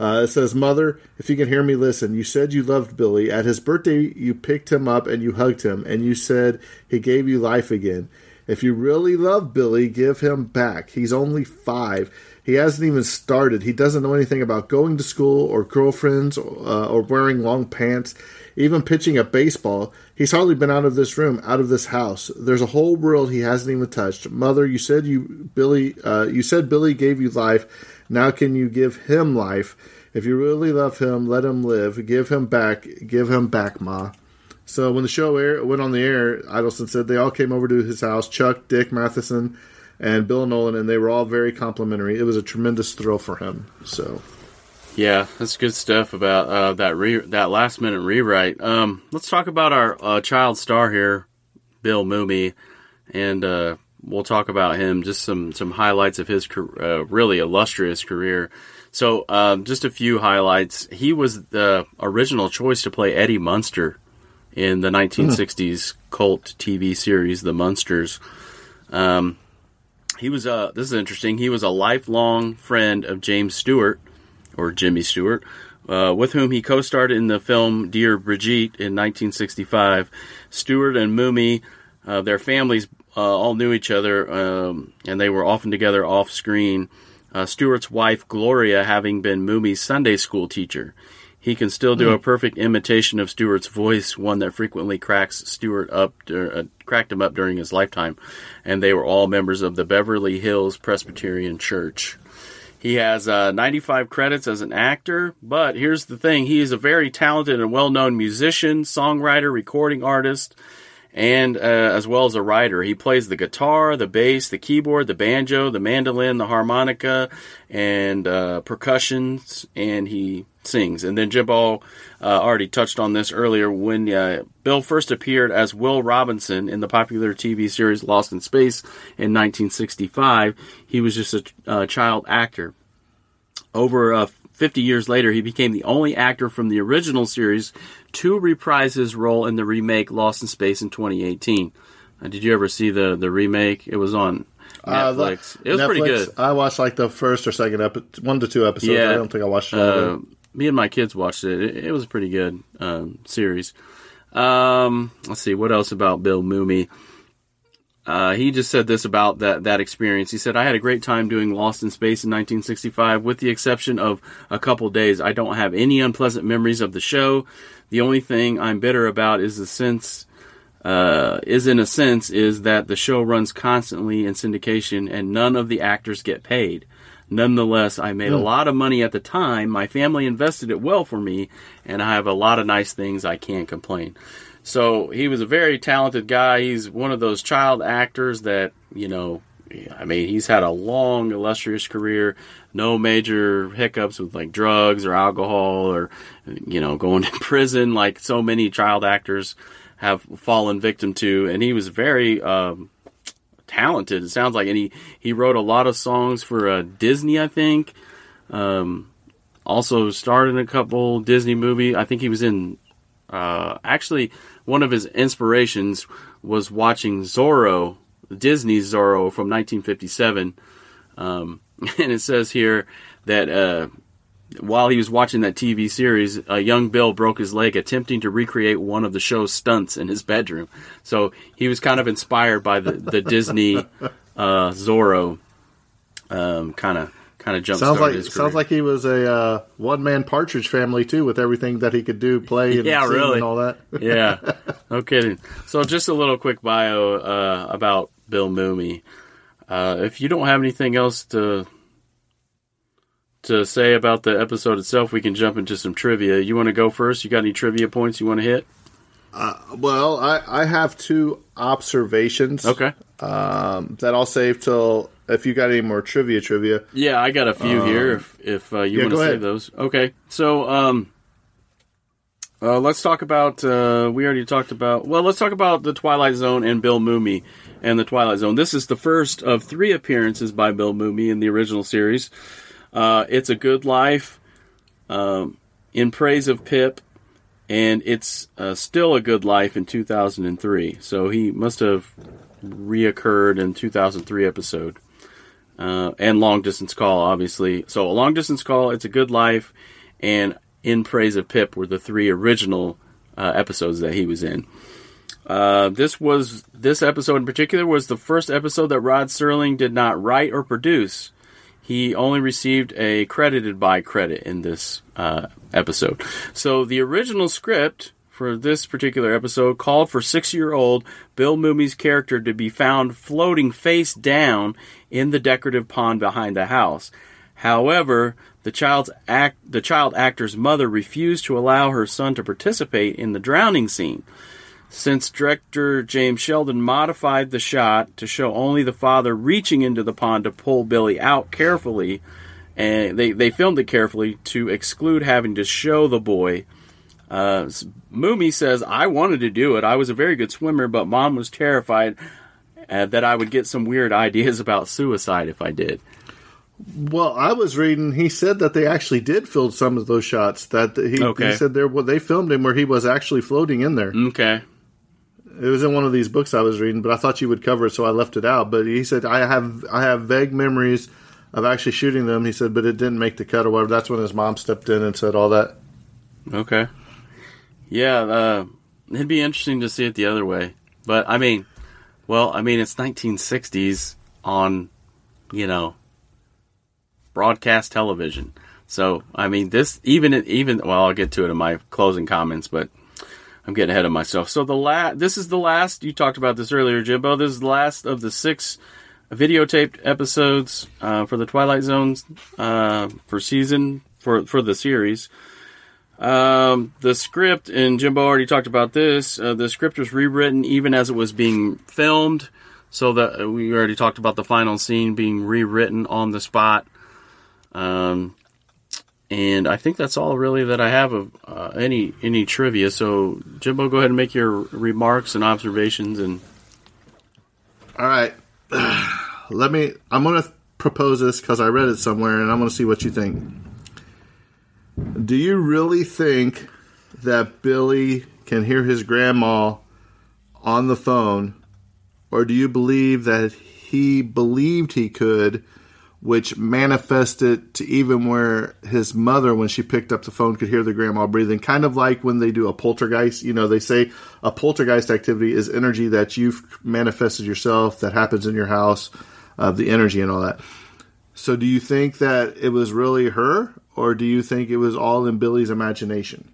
Uh, it says, Mother, if you can hear me, listen. You said you loved Billy. At his birthday, you picked him up and you hugged him, and you said he gave you life again. If you really love Billy, give him back. He's only five. He hasn't even started. He doesn't know anything about going to school or girlfriends uh, or wearing long pants even pitching a baseball. He's hardly been out of this room, out of this house. There's a whole world he hasn't even touched. Mother, you said you Billy, uh, you said Billy gave you life. Now can you give him life? If you really love him, let him live. Give him back. Give him back, Ma. So when the show air, went on the air, Idelson said they all came over to his house. Chuck, Dick, Matheson, and Bill Nolan, and they were all very complimentary. It was a tremendous thrill for him. So yeah, that's good stuff about uh, that re- that last minute rewrite. Um, let's talk about our uh, child star here, Bill Mumy, and uh, we'll talk about him. Just some some highlights of his uh, really illustrious career. So, um, just a few highlights. He was the original choice to play Eddie Munster in the 1960s mm. cult TV series The Munsters. Um, he was uh, this is interesting. He was a lifelong friend of James Stewart or Jimmy Stewart, uh, with whom he co starred in the film Dear Brigitte in 1965. Stewart and Mumy, uh, their families uh, all knew each other, um, and they were often together off screen. Uh, Stewart's wife, Gloria, having been Mumy's Sunday school teacher. He can still do a perfect imitation of Stewart's voice, one that frequently cracks Stewart up, uh, cracked him up during his lifetime. And they were all members of the Beverly Hills Presbyterian Church. He has uh, 95 credits as an actor, but here's the thing: he is a very talented and well-known musician, songwriter, recording artist, and uh, as well as a writer. He plays the guitar, the bass, the keyboard, the banjo, the mandolin, the harmonica, and uh, percussions, and he sings. And then Jimbo uh, already touched on this earlier when uh, Bill first appeared as Will Robinson in the popular TV series Lost in Space in 1965. He was just a uh, child actor. Over uh, 50 years later, he became the only actor from the original series to reprise his role in the remake Lost in Space in 2018. Uh, did you ever see the, the remake? It was on Uh, the- Netflix. it was pretty good. I watched like the first or second episode, one to two episodes. Yeah. I don't think I watched it. Uh, it. Me and my kids watched it. It, it was a pretty good um, series. Um, let's see what else about Bill Mumy. Uh, he just said this about that that experience. He said, "I had a great time doing Lost in Space in 1965, with the exception of a couple days. I don't have any unpleasant memories of the show. The only thing I'm bitter about is the sense." Uh, is in a sense is that the show runs constantly in syndication and none of the actors get paid. Nonetheless, I made a lot of money at the time. My family invested it well for me, and I have a lot of nice things. I can't complain. So he was a very talented guy. He's one of those child actors that, you know, I mean, he's had a long, illustrious career. No major hiccups with like drugs or alcohol or, you know, going [LAUGHS] to prison like so many child actors have fallen victim to. And he was very, um, talented. It sounds like, and he he wrote a lot of songs for uh, Disney, I think. Um, also starred in a couple Disney movie. I think he was in. Uh, actually, one of his inspirations was watching Zorro, Disney's Zorro from 1957. Um, [LAUGHS] and it says here that uh, while he was watching that TV series, a young Bill broke his leg attempting to recreate one of the show's stunts in his bedroom. So he was kind of inspired by the, the Disney uh, Zorro um, kind of kind of jump Sounds like sounds like he was a uh, one man Partridge Family too, with everything that he could do, play and [LAUGHS] Yeah, really. and all that. [LAUGHS] yeah, no kidding. So just a little quick bio uh, about Bill Mumy. Uh, if you don't have anything else to to say about the episode itself, we can jump into some trivia. You want to go first? You got any trivia points you want to hit? Well, I, I have two observations. Okay. Um, that I'll save till if you got any more trivia trivia. Yeah, I got a few here. If if uh, you yeah, want to ahead. those, okay. So um, uh, let's talk about. Uh, we already talked about. Well, let's talk about the Twilight Zone and Bill Mumy and the Twilight Zone. This is the first of three appearances by Bill Mumy in the original series. Uh, it's a Good Life, um, in praise of Pip, and it's uh, still a Good Life in 2003. So he must have reoccurred in 2003 episode uh, and long distance call, obviously. So a long distance call, it's a good life, and in praise of Pip were the three original uh, episodes that he was in. Uh, this was this episode in particular was the first episode that Rod Serling did not write or produce. He only received a credited by credit in this uh, episode. So the original script for this particular episode called for six-year-old Bill Mumy's character to be found floating face down in the decorative pond behind the house. However, the child's act, the child actor's mother refused to allow her son to participate in the drowning scene. Since director James Sheldon modified the shot to show only the father reaching into the pond to pull Billy out carefully, and they, they filmed it carefully to exclude having to show the boy. Uh, Mumy says, I wanted to do it. I was a very good swimmer, but mom was terrified uh, that I would get some weird ideas about suicide if I did. Well, I was reading. He said that they actually did film some of those shots. That he, Okay. he said there, well, they filmed him where he was actually floating in there. Okay. It was in one of these books I was reading, but I thought you would cover it, so I left it out. But he said I have I have vague memories of actually shooting them. He said, but it didn't make the cut or whatever. That's when his mom stepped in and said all that. Okay. Yeah, uh, it'd be interesting to see it the other way. But I mean, Well, I mean, it's 1960s on, you know, broadcast television. So, I mean, this even even well, I'll get to it in my closing comments, but I'm getting ahead of myself. So the last, this is the last. You talked about this earlier, Jimbo. This is the last of the six videotaped episodes uh, for the Twilight Zones uh, for season for for the series. Um, the script, and Jimbo already talked about this. Uh, the script was rewritten even as it was being filmed, so that we already talked about the final scene being rewritten on the spot. Um, and I think that's all really that I have of uh, any any trivia. So, Jimbo, go ahead and make your remarks and observations. And All right, [SIGHS] let me. I'm going to propose this because I read it somewhere, and I'm going to see what you think. Do you really think that Billy can hear his grandma on the phone, or do you believe that he believed he could? Which manifested to even where his mother, when she picked up the phone, could hear the grandma breathing. Kind of like when they do a poltergeist. You know, they say a poltergeist activity is energy that you've manifested yourself that happens in your house, uh, the energy and all that. So, do you think that it was really her, or do you think it was all in Billy's imagination?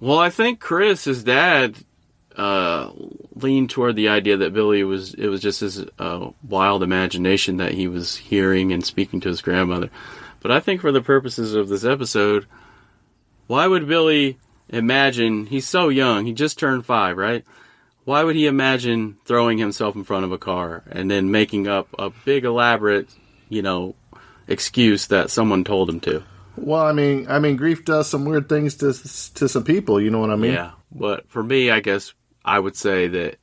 Well, I think Chris, his dad, uh, leaned toward the idea that Billy was it was just his uh, wild imagination that he was hearing and speaking to his grandmother. But I think for the purposes of this episode, why would Billy imagine he's so young, he just turned 5, right? Why would he imagine throwing himself in front of a car and then making up a big elaborate, you know, excuse that someone told him to? Well, I mean, I mean, grief does some weird things to to some people. You know what I mean? Yeah. But for me, I guess I would say that,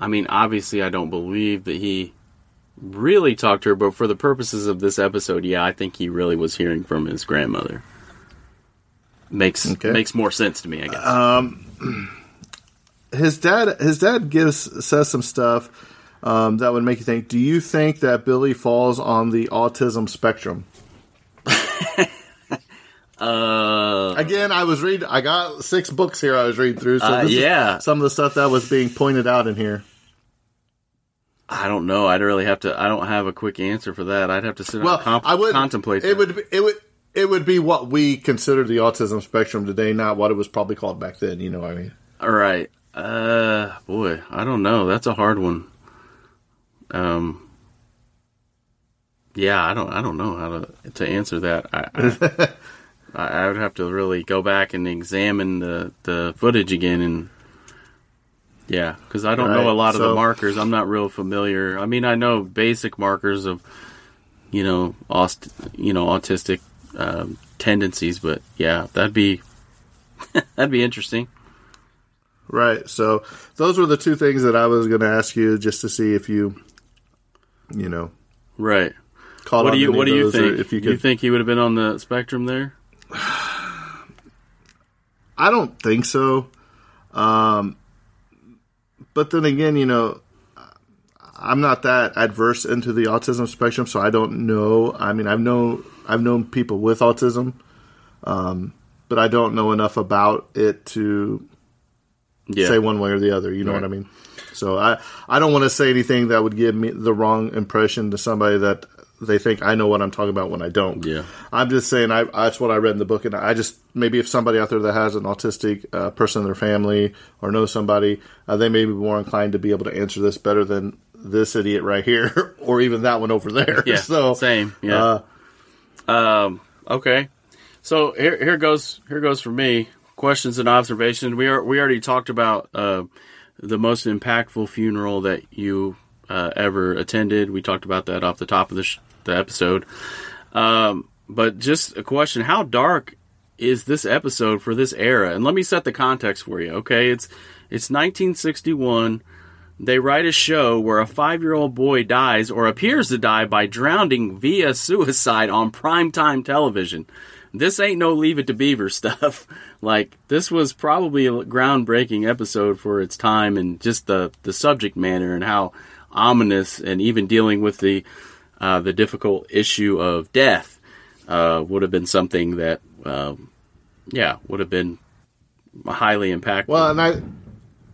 I mean, obviously, I don't believe that he really talked to her, but for the purposes of this episode, yeah, I think he really was hearing from his grandmother. Makes Okay. makes more sense to me, I guess. [CLEARS THROAT] his dad his dad gives says some stuff um, that would make you think. Do you think that Billy falls on the autism spectrum? [LAUGHS] uh, Again, I was reading. I got six books here. I was reading through. So Uh, yeah. some of the stuff that was being pointed out in here. I don't know. I'd really have to. I don't have a quick answer for that. I'd have to sit Well, and comp- I would contemplate. It that. would. be- It would. It would be what we consider the autism spectrum today, not what it was probably called back then. You know what I mean? All right. Uh, boy, I don't know. That's a hard one. Um. Yeah, I don't. I don't know how to to answer that. I, I, [LAUGHS] I would have to really go back and examine the the footage again and. Yeah, because I don't know a Right, lot of the markers. I'm not real familiar. I mean, I know basic markers of, you know, aust- you know, autistic um, tendencies, but yeah, that'd be [LAUGHS] that'd be interesting. Right. So those were the two things that I was going to ask you, just to see if you, you know, Right. caught What do you What do you think? If you you think he would have been on the spectrum there? I don't think so. Um, but then again, you know, I'm not that adverse into the autism spectrum, so I don't know. I mean, I've known I've known people with autism, um, but I don't know enough about it to Yeah. say one way or the other. You know Right. what I mean? So I I don't want to say anything that would give me the wrong impression to somebody that they think I know what I'm talking about when I don't. Yeah. I'm just saying I that's what I read in the book, and I just maybe if somebody out there that has an autistic uh, person in their family or knows somebody, uh, they may be more inclined to be able to answer this better than this idiot right here, [LAUGHS] or even that one over there. Yeah. [LAUGHS] so same. Yeah. uh, Um, okay. So here, here goes here goes for me. Questions and observations. We are we already talked about uh, the most impactful funeral that you uh, ever attended. We talked about that off the top of the sh- the episode. Um, but just a question: How dark is this episode for this era? And let me set the context for you. Okay, it's it's 1961. They write a show where a five year old boy dies or appears to die by drowning via suicide on primetime television. This ain't no leave it to beaver stuff. [LAUGHS] like, this was probably a groundbreaking episode for its time and just the, the subject matter and how ominous and even dealing with the, uh, the difficult issue of death uh, would have been something that, um, yeah, would have been highly impactful. well, and I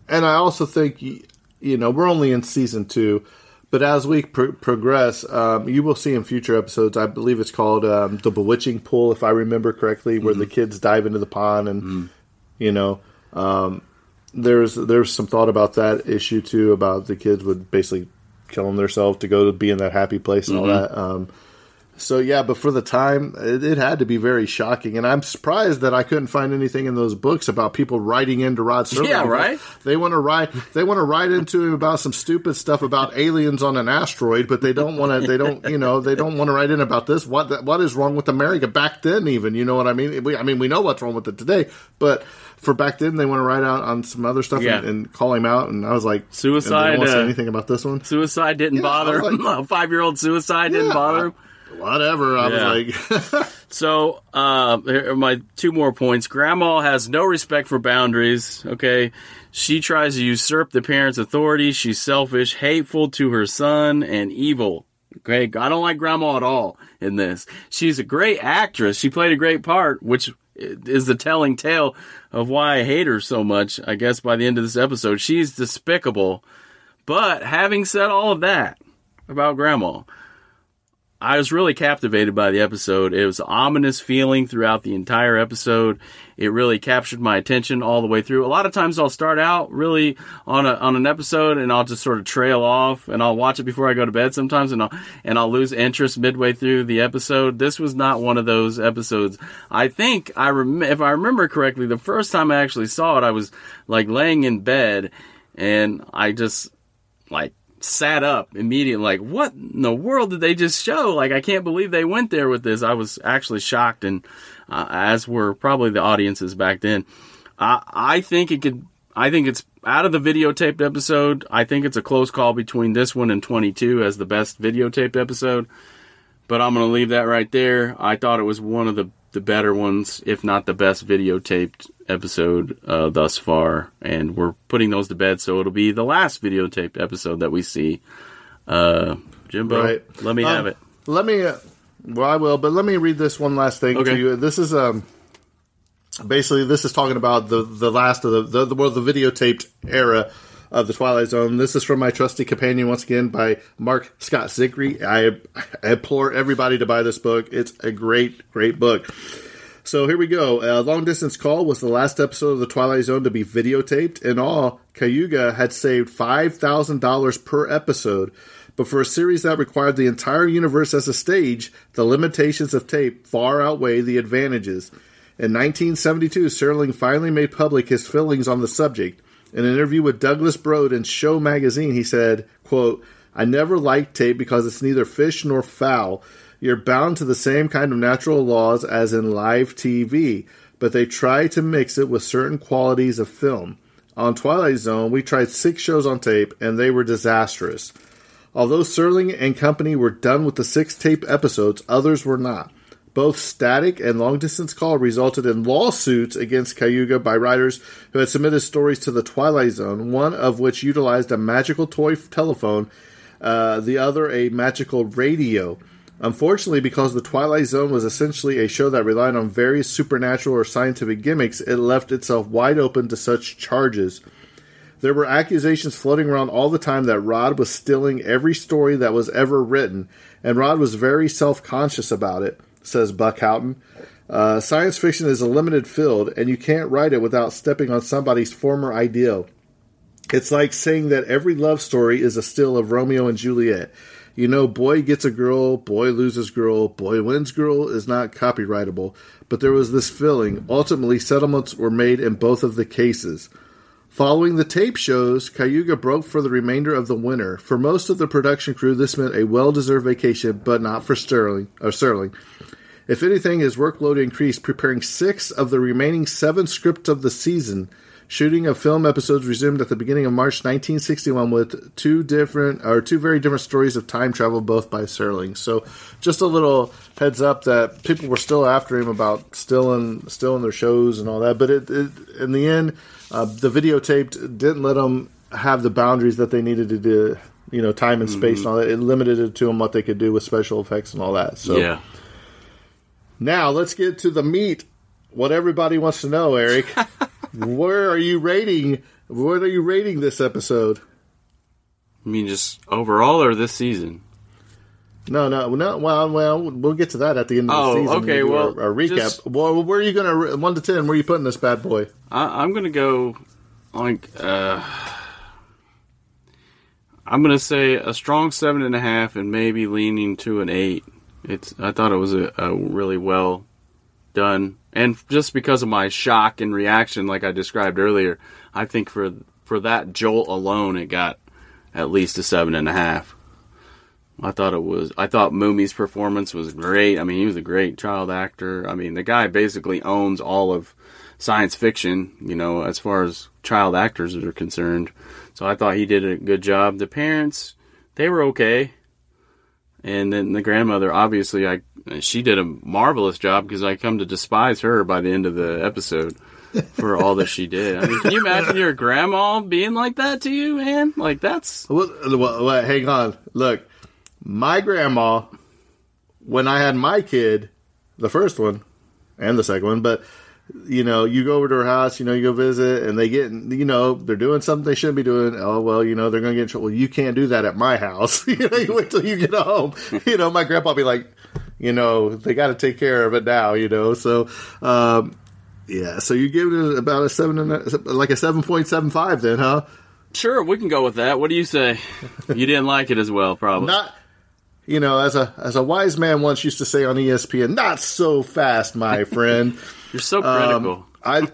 and I also think you, know, we're only in season two, but as we pro- progress, um, you will see in future episodes. I believe it's called um, the Bewitching Pool, if I remember correctly, where the kids dive into the pond, and you know, um, there's there's some thought about that issue too, about the kids would basically killing themselves to go to be in that happy place and all that. Um, so yeah, but for the time, it, it had to be very shocking, and I'm surprised that I couldn't find anything in those books about people writing into Rod Serling. Yeah, right? They want to write. They want to write into him about some stupid stuff about aliens on an asteroid, but they don't want to. They don't. You know, they don't want to write in about this. What What is wrong with America back then? Even you know what I mean? We, I mean, we know what's wrong with it today, but for back then, they want to write out on some other stuff Yeah. and, and call him out. And I was like, Suicide, they don't want to say uh, anything about this one. Suicide didn't Yeah, bother I was him. Five year old suicide didn't bother him. Whatever. I Yeah. was like, [LAUGHS] So, uh, here are my two more points. Grandma has no respect for boundaries. Okay. She tries to usurp the parents' authority. She's selfish, hateful to her son, and evil. Okay. I don't like grandma at all in this. She's a great actress. She played a great part, which is the telling tale of why I hate her so much. I guess by the end of this episode, she's despicable. But having said all of that about grandma, I was really captivated by the episode. It was ominous feeling throughout the entire episode. It really captured my attention all the way through. A lot of times I'll start out really on a, on an episode and I'll just sort of trail off and I'll watch it before I go to bed sometimes and I'll, and I'll lose interest midway through the episode. This was not one of those episodes. I think I rem- if I remember correctly, the first time I actually saw it, I was like laying in bed and I just like sat up immediately like what in the world did they just show? Like i can't believe they went there with this. I was actually shocked and uh, as were probably the audiences back then. I i think it could i think it's out of the videotaped episode. I think it's a close call between this one and 22 as the best videotaped episode. But i'm going to leave that right there. I thought it was one of the the better ones if not the best videotaped episode uh, thus far and we're putting those to bed so it'll be the last videotaped episode that we see uh jimbo Right. let me Um, have it Let me. Uh, well, I will, but let me read this one last thing Okay. to you. This is um, basically this is talking about the the last of the the, the, well, the videotaped era of the Twilight Zone. This is from my trusty companion once again by Marc Scott Zicree. I, I implore everybody to buy this book. It's a great, great book. So here we go. Uh, Long Distance Call was the last episode of the Twilight Zone to be videotaped. In all, Cayuga had saved $5,000 per episode. But for a series that required the entire universe as a stage, the limitations of tape far outweigh the advantages. In 1972, Serling finally made public his feelings on the subject. In an interview with Douglas Broad in Show magazine, he said, quote, I never liked tape because it's neither fish nor fowl. You're bound to the same kind of natural laws as in live TV, but they try to mix it with certain qualities of film. On Twilight Zone, we tried six shows on tape, and they were disastrous. Although Serling and company were done with the six tape episodes, others were not. Both Static and Long Distance Call resulted in lawsuits against Cayuga by writers who had submitted stories to the Twilight Zone, one of which utilized a magical toy telephone, uh, the other a magical radio. Unfortunately, because the Twilight Zone was essentially a show that relied on various supernatural or scientific gimmicks, it left itself wide open to such charges. There were accusations floating around all the time that Rod was stealing every story that was ever written, and Rod was very self conscious about it, says Buck Houghton. Uh, science fiction is a limited field, and you can't write it without stepping on somebody's former ideal. It's like saying that every love story is a still of Romeo and Juliet. You know, boy gets a girl, boy loses girl, boy wins girl is not copyrightable, but there was this feeling. Ultimately, settlements were made in both of the cases. Following the tape shows, Cayuga broke for the remainder of the winter. For most of the production crew, this meant a well-deserved vacation, but not for Sterling or Sterling. If anything, his workload increased, preparing six of the remaining seven scripts of the season. Shooting of film episodes resumed at the beginning of March 1961 with two different or two very different stories of time travel, both by Serling. So, just a little heads up that people were still after him about still in still in their shows and all that. But it, it in the end, uh, the videotaped didn't let them have the boundaries that they needed to do. You know, time and space and all that. It limited it to them what they could do with special effects and all that. So, yeah now let's get to the meat. What everybody wants to know, Eric. [LAUGHS] where are you rating? What are you rating this episode? I mean, just overall or this season? No, no, no. Well, well, we'll get to that at the end of the Oh, season. okay, we do well, a, our recap. just- well, where are you gonna one to ten? Where are you putting this bad boy? I, I'm gonna go like uh, I'm gonna say a strong seven and a half, and maybe leaning to an eight. It's I thought it was a, a really well done, and just because of my shock and reaction, like I described earlier, I think for for that jolt alone, it got at least a seven and a half. I thought it was. I thought Mumy's performance was great. I mean, he was a great child actor. I mean, the guy basically owns all of science fiction, you know, as far as child actors are concerned. So I thought he did a good job. The parents, they were okay. And then the grandmother, obviously, I she did a marvelous job because I come to despise her by the end of the episode for all that she did. I mean, can you imagine your grandma being like that to you, man? Like that's Well, well, hang on. Look, my grandma, when I had my kid, the first one and the second one, but you know, you go over to her house, you know, you go visit, and they get, you know, they're doing something they shouldn't be doing. Oh well, you know, they're going to get in trouble. Well, you can't do that at my house. [LAUGHS] you know, you wait till you get home. You know, my grandpa be like, you know, they got to take care of it now. You know, so. um yeah, so you give it about a seven and a, like a seven point seven five, then, huh? sure we can go with that. What do you say? You didn't like it as well, probably. not you know as a as a wise man once used to say on espn not so fast my friend You're so critical. i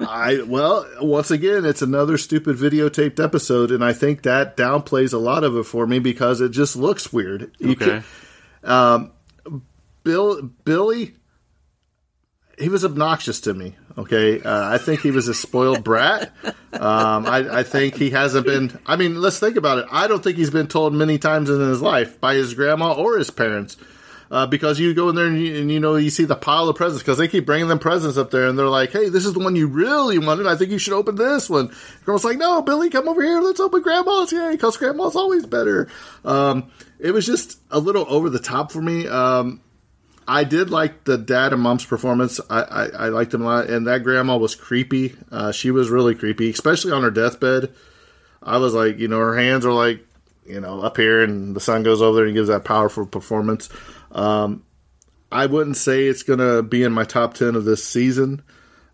i well once again it's another stupid videotaped episode and i think that downplays a lot of it for me because it just looks weird You okay. can- bill billy he was obnoxious to me. Okay, uh, I think he was a spoiled brat. Um, I, I think he hasn't been. I mean, let's think about it. I don't think he's been told many times in his life by his grandma or his parents. Uh, because you go in there and you, and you know you see the pile of presents because they keep bringing them presents up there and they're like, "Hey, this is the one you really wanted. I think you should open this one." Girl's like, "No, Billy, come over here. Let's open Grandma's. Yeah, because Grandma's always better." Um, it was just a little over the top for me. Um, I did like the dad and mom's performance. I, I, I liked them a lot, and that grandma was creepy. Uh, she was really creepy, especially on her deathbed. I was like, you know, her hands are like, you know, up here, and the sun goes over there and gives that powerful performance. Um, I wouldn't say it's gonna be in my top ten of this season.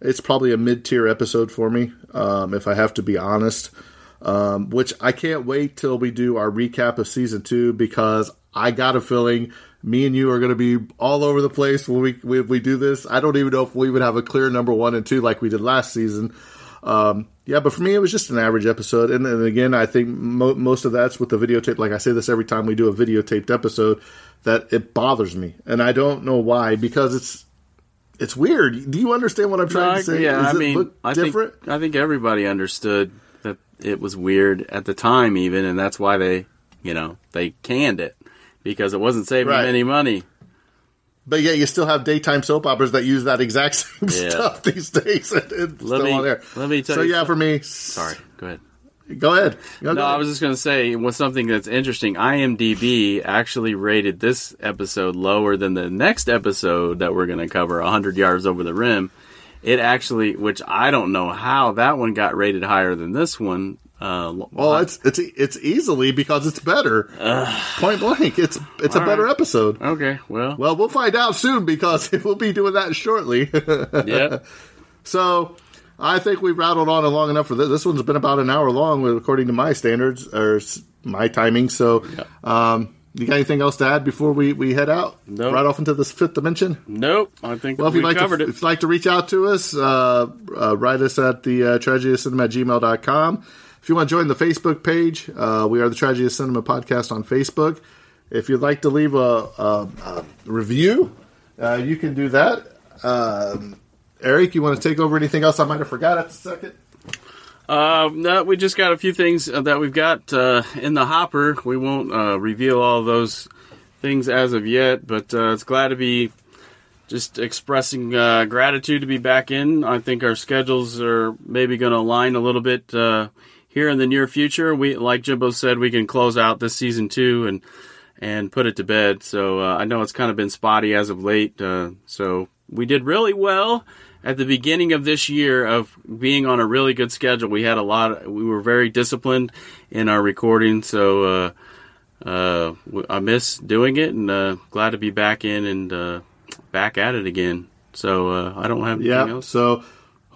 It's probably a mid tier episode for me, um, if I have to be honest. Um, which I can't wait till we do our recap of season two because I got a feeling me and you are going to be all over the place when we we do this. I don't even know if we would have a clear number one and two like we did last season. Um, yeah, but for me, it was just an average episode. And, and again, I think mo- most of that's with the videotape. Like I say this every time we do a videotaped episode, that it bothers me, and I don't know why because it's it's weird. Do you understand what I'm trying No, to say? yeah, Does I it mean, I different? think I think everybody understood that it was weird at the time, even, and that's why they, you know, they canned it because it wasn't saving Right. them any money. But yeah, you still have daytime soap operas that use that exact [LAUGHS] same Yeah. stuff these days. and [LAUGHS] It's Let still me- on there. let me tell so you yeah, for me, Sorry, go ahead. Go ahead. Go No, ahead. I was just going to say was something that's interesting. IMDb actually rated this episode lower than the next episode that we're going to cover, 100 Yards Over the Rim. It actually, which I don't know how that one got rated higher than this one. Uh, Well, it's it's it's easily because it's better. Point blank, it's it's a better right. episode. okay, well, Well, we'll find out soon because [LAUGHS] we'll be doing that shortly. [LAUGHS] yeah. so, I think we've rattled on long enough for this. This one's been about an hour long, according to my standards or my timing. So, um, you got anything else to add before we, we head out? Nope. Right off into this fifth dimension. Nope, I think Well, if we you'd like covered to, it. if you'd like to reach out to us, uh, uh, write us at the uh, tragedy of cinema at gmail.com. If you want to join the Facebook page, uh, we are the Tragedy of Cinema podcast on Facebook. If you'd like to leave a, a, a review, uh, you can do that. Um, Eric, you want to take over anything else I might have forgot at the second? Uh, no, we just got a few things uh, that we've got uh, in the hopper. We won't uh, reveal all those things as of yet, but uh, it's glad to be just expressing uh, gratitude to be back in. I think our schedules are maybe going to align a little bit here in the near future. We, like Jimbo said, we can close out this season two and and put it to bed. So uh, I know it's kind of been spotty as of late. Uh, so we did really well at the beginning of this year of being on a really good schedule. We had a lot. Of, we were very disciplined in our recording, so uh, uh, I miss doing it, and uh, glad to be back in and uh, back at it again. So uh, I don't have anything Yeah. else. So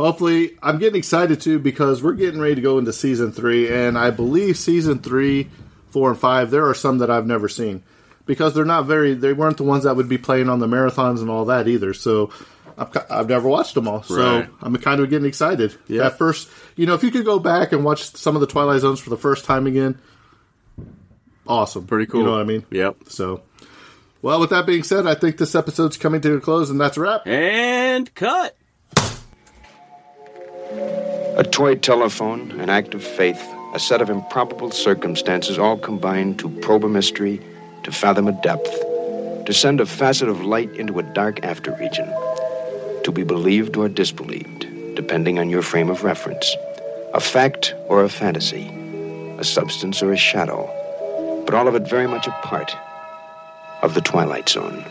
hopefully, I'm getting excited too because we're getting ready to go into season three, and I believe season three, four, and five. There are some that I've never seen because they're not very. They weren't the ones that would be playing on the marathons and all that either. So. I've, I've never watched them all, so. I'm kind of getting excited. Yeah. That first, you know, if you could go back and watch some of the Twilight Zones for the first time again, awesome, Pretty cool. You know what I mean? Yep. So, well, with that being said, I think this episode's coming to a close, and that's a wrap. And cut. A toy telephone, an act of faith, a set of improbable circumstances all combined to probe a mystery, to fathom a depth, to send a facet of light into a dark after region, to be believed or disbelieved, depending on your frame of reference, a fact or a fantasy, a substance or a shadow, but all of it very much a part of the Twilight Zone.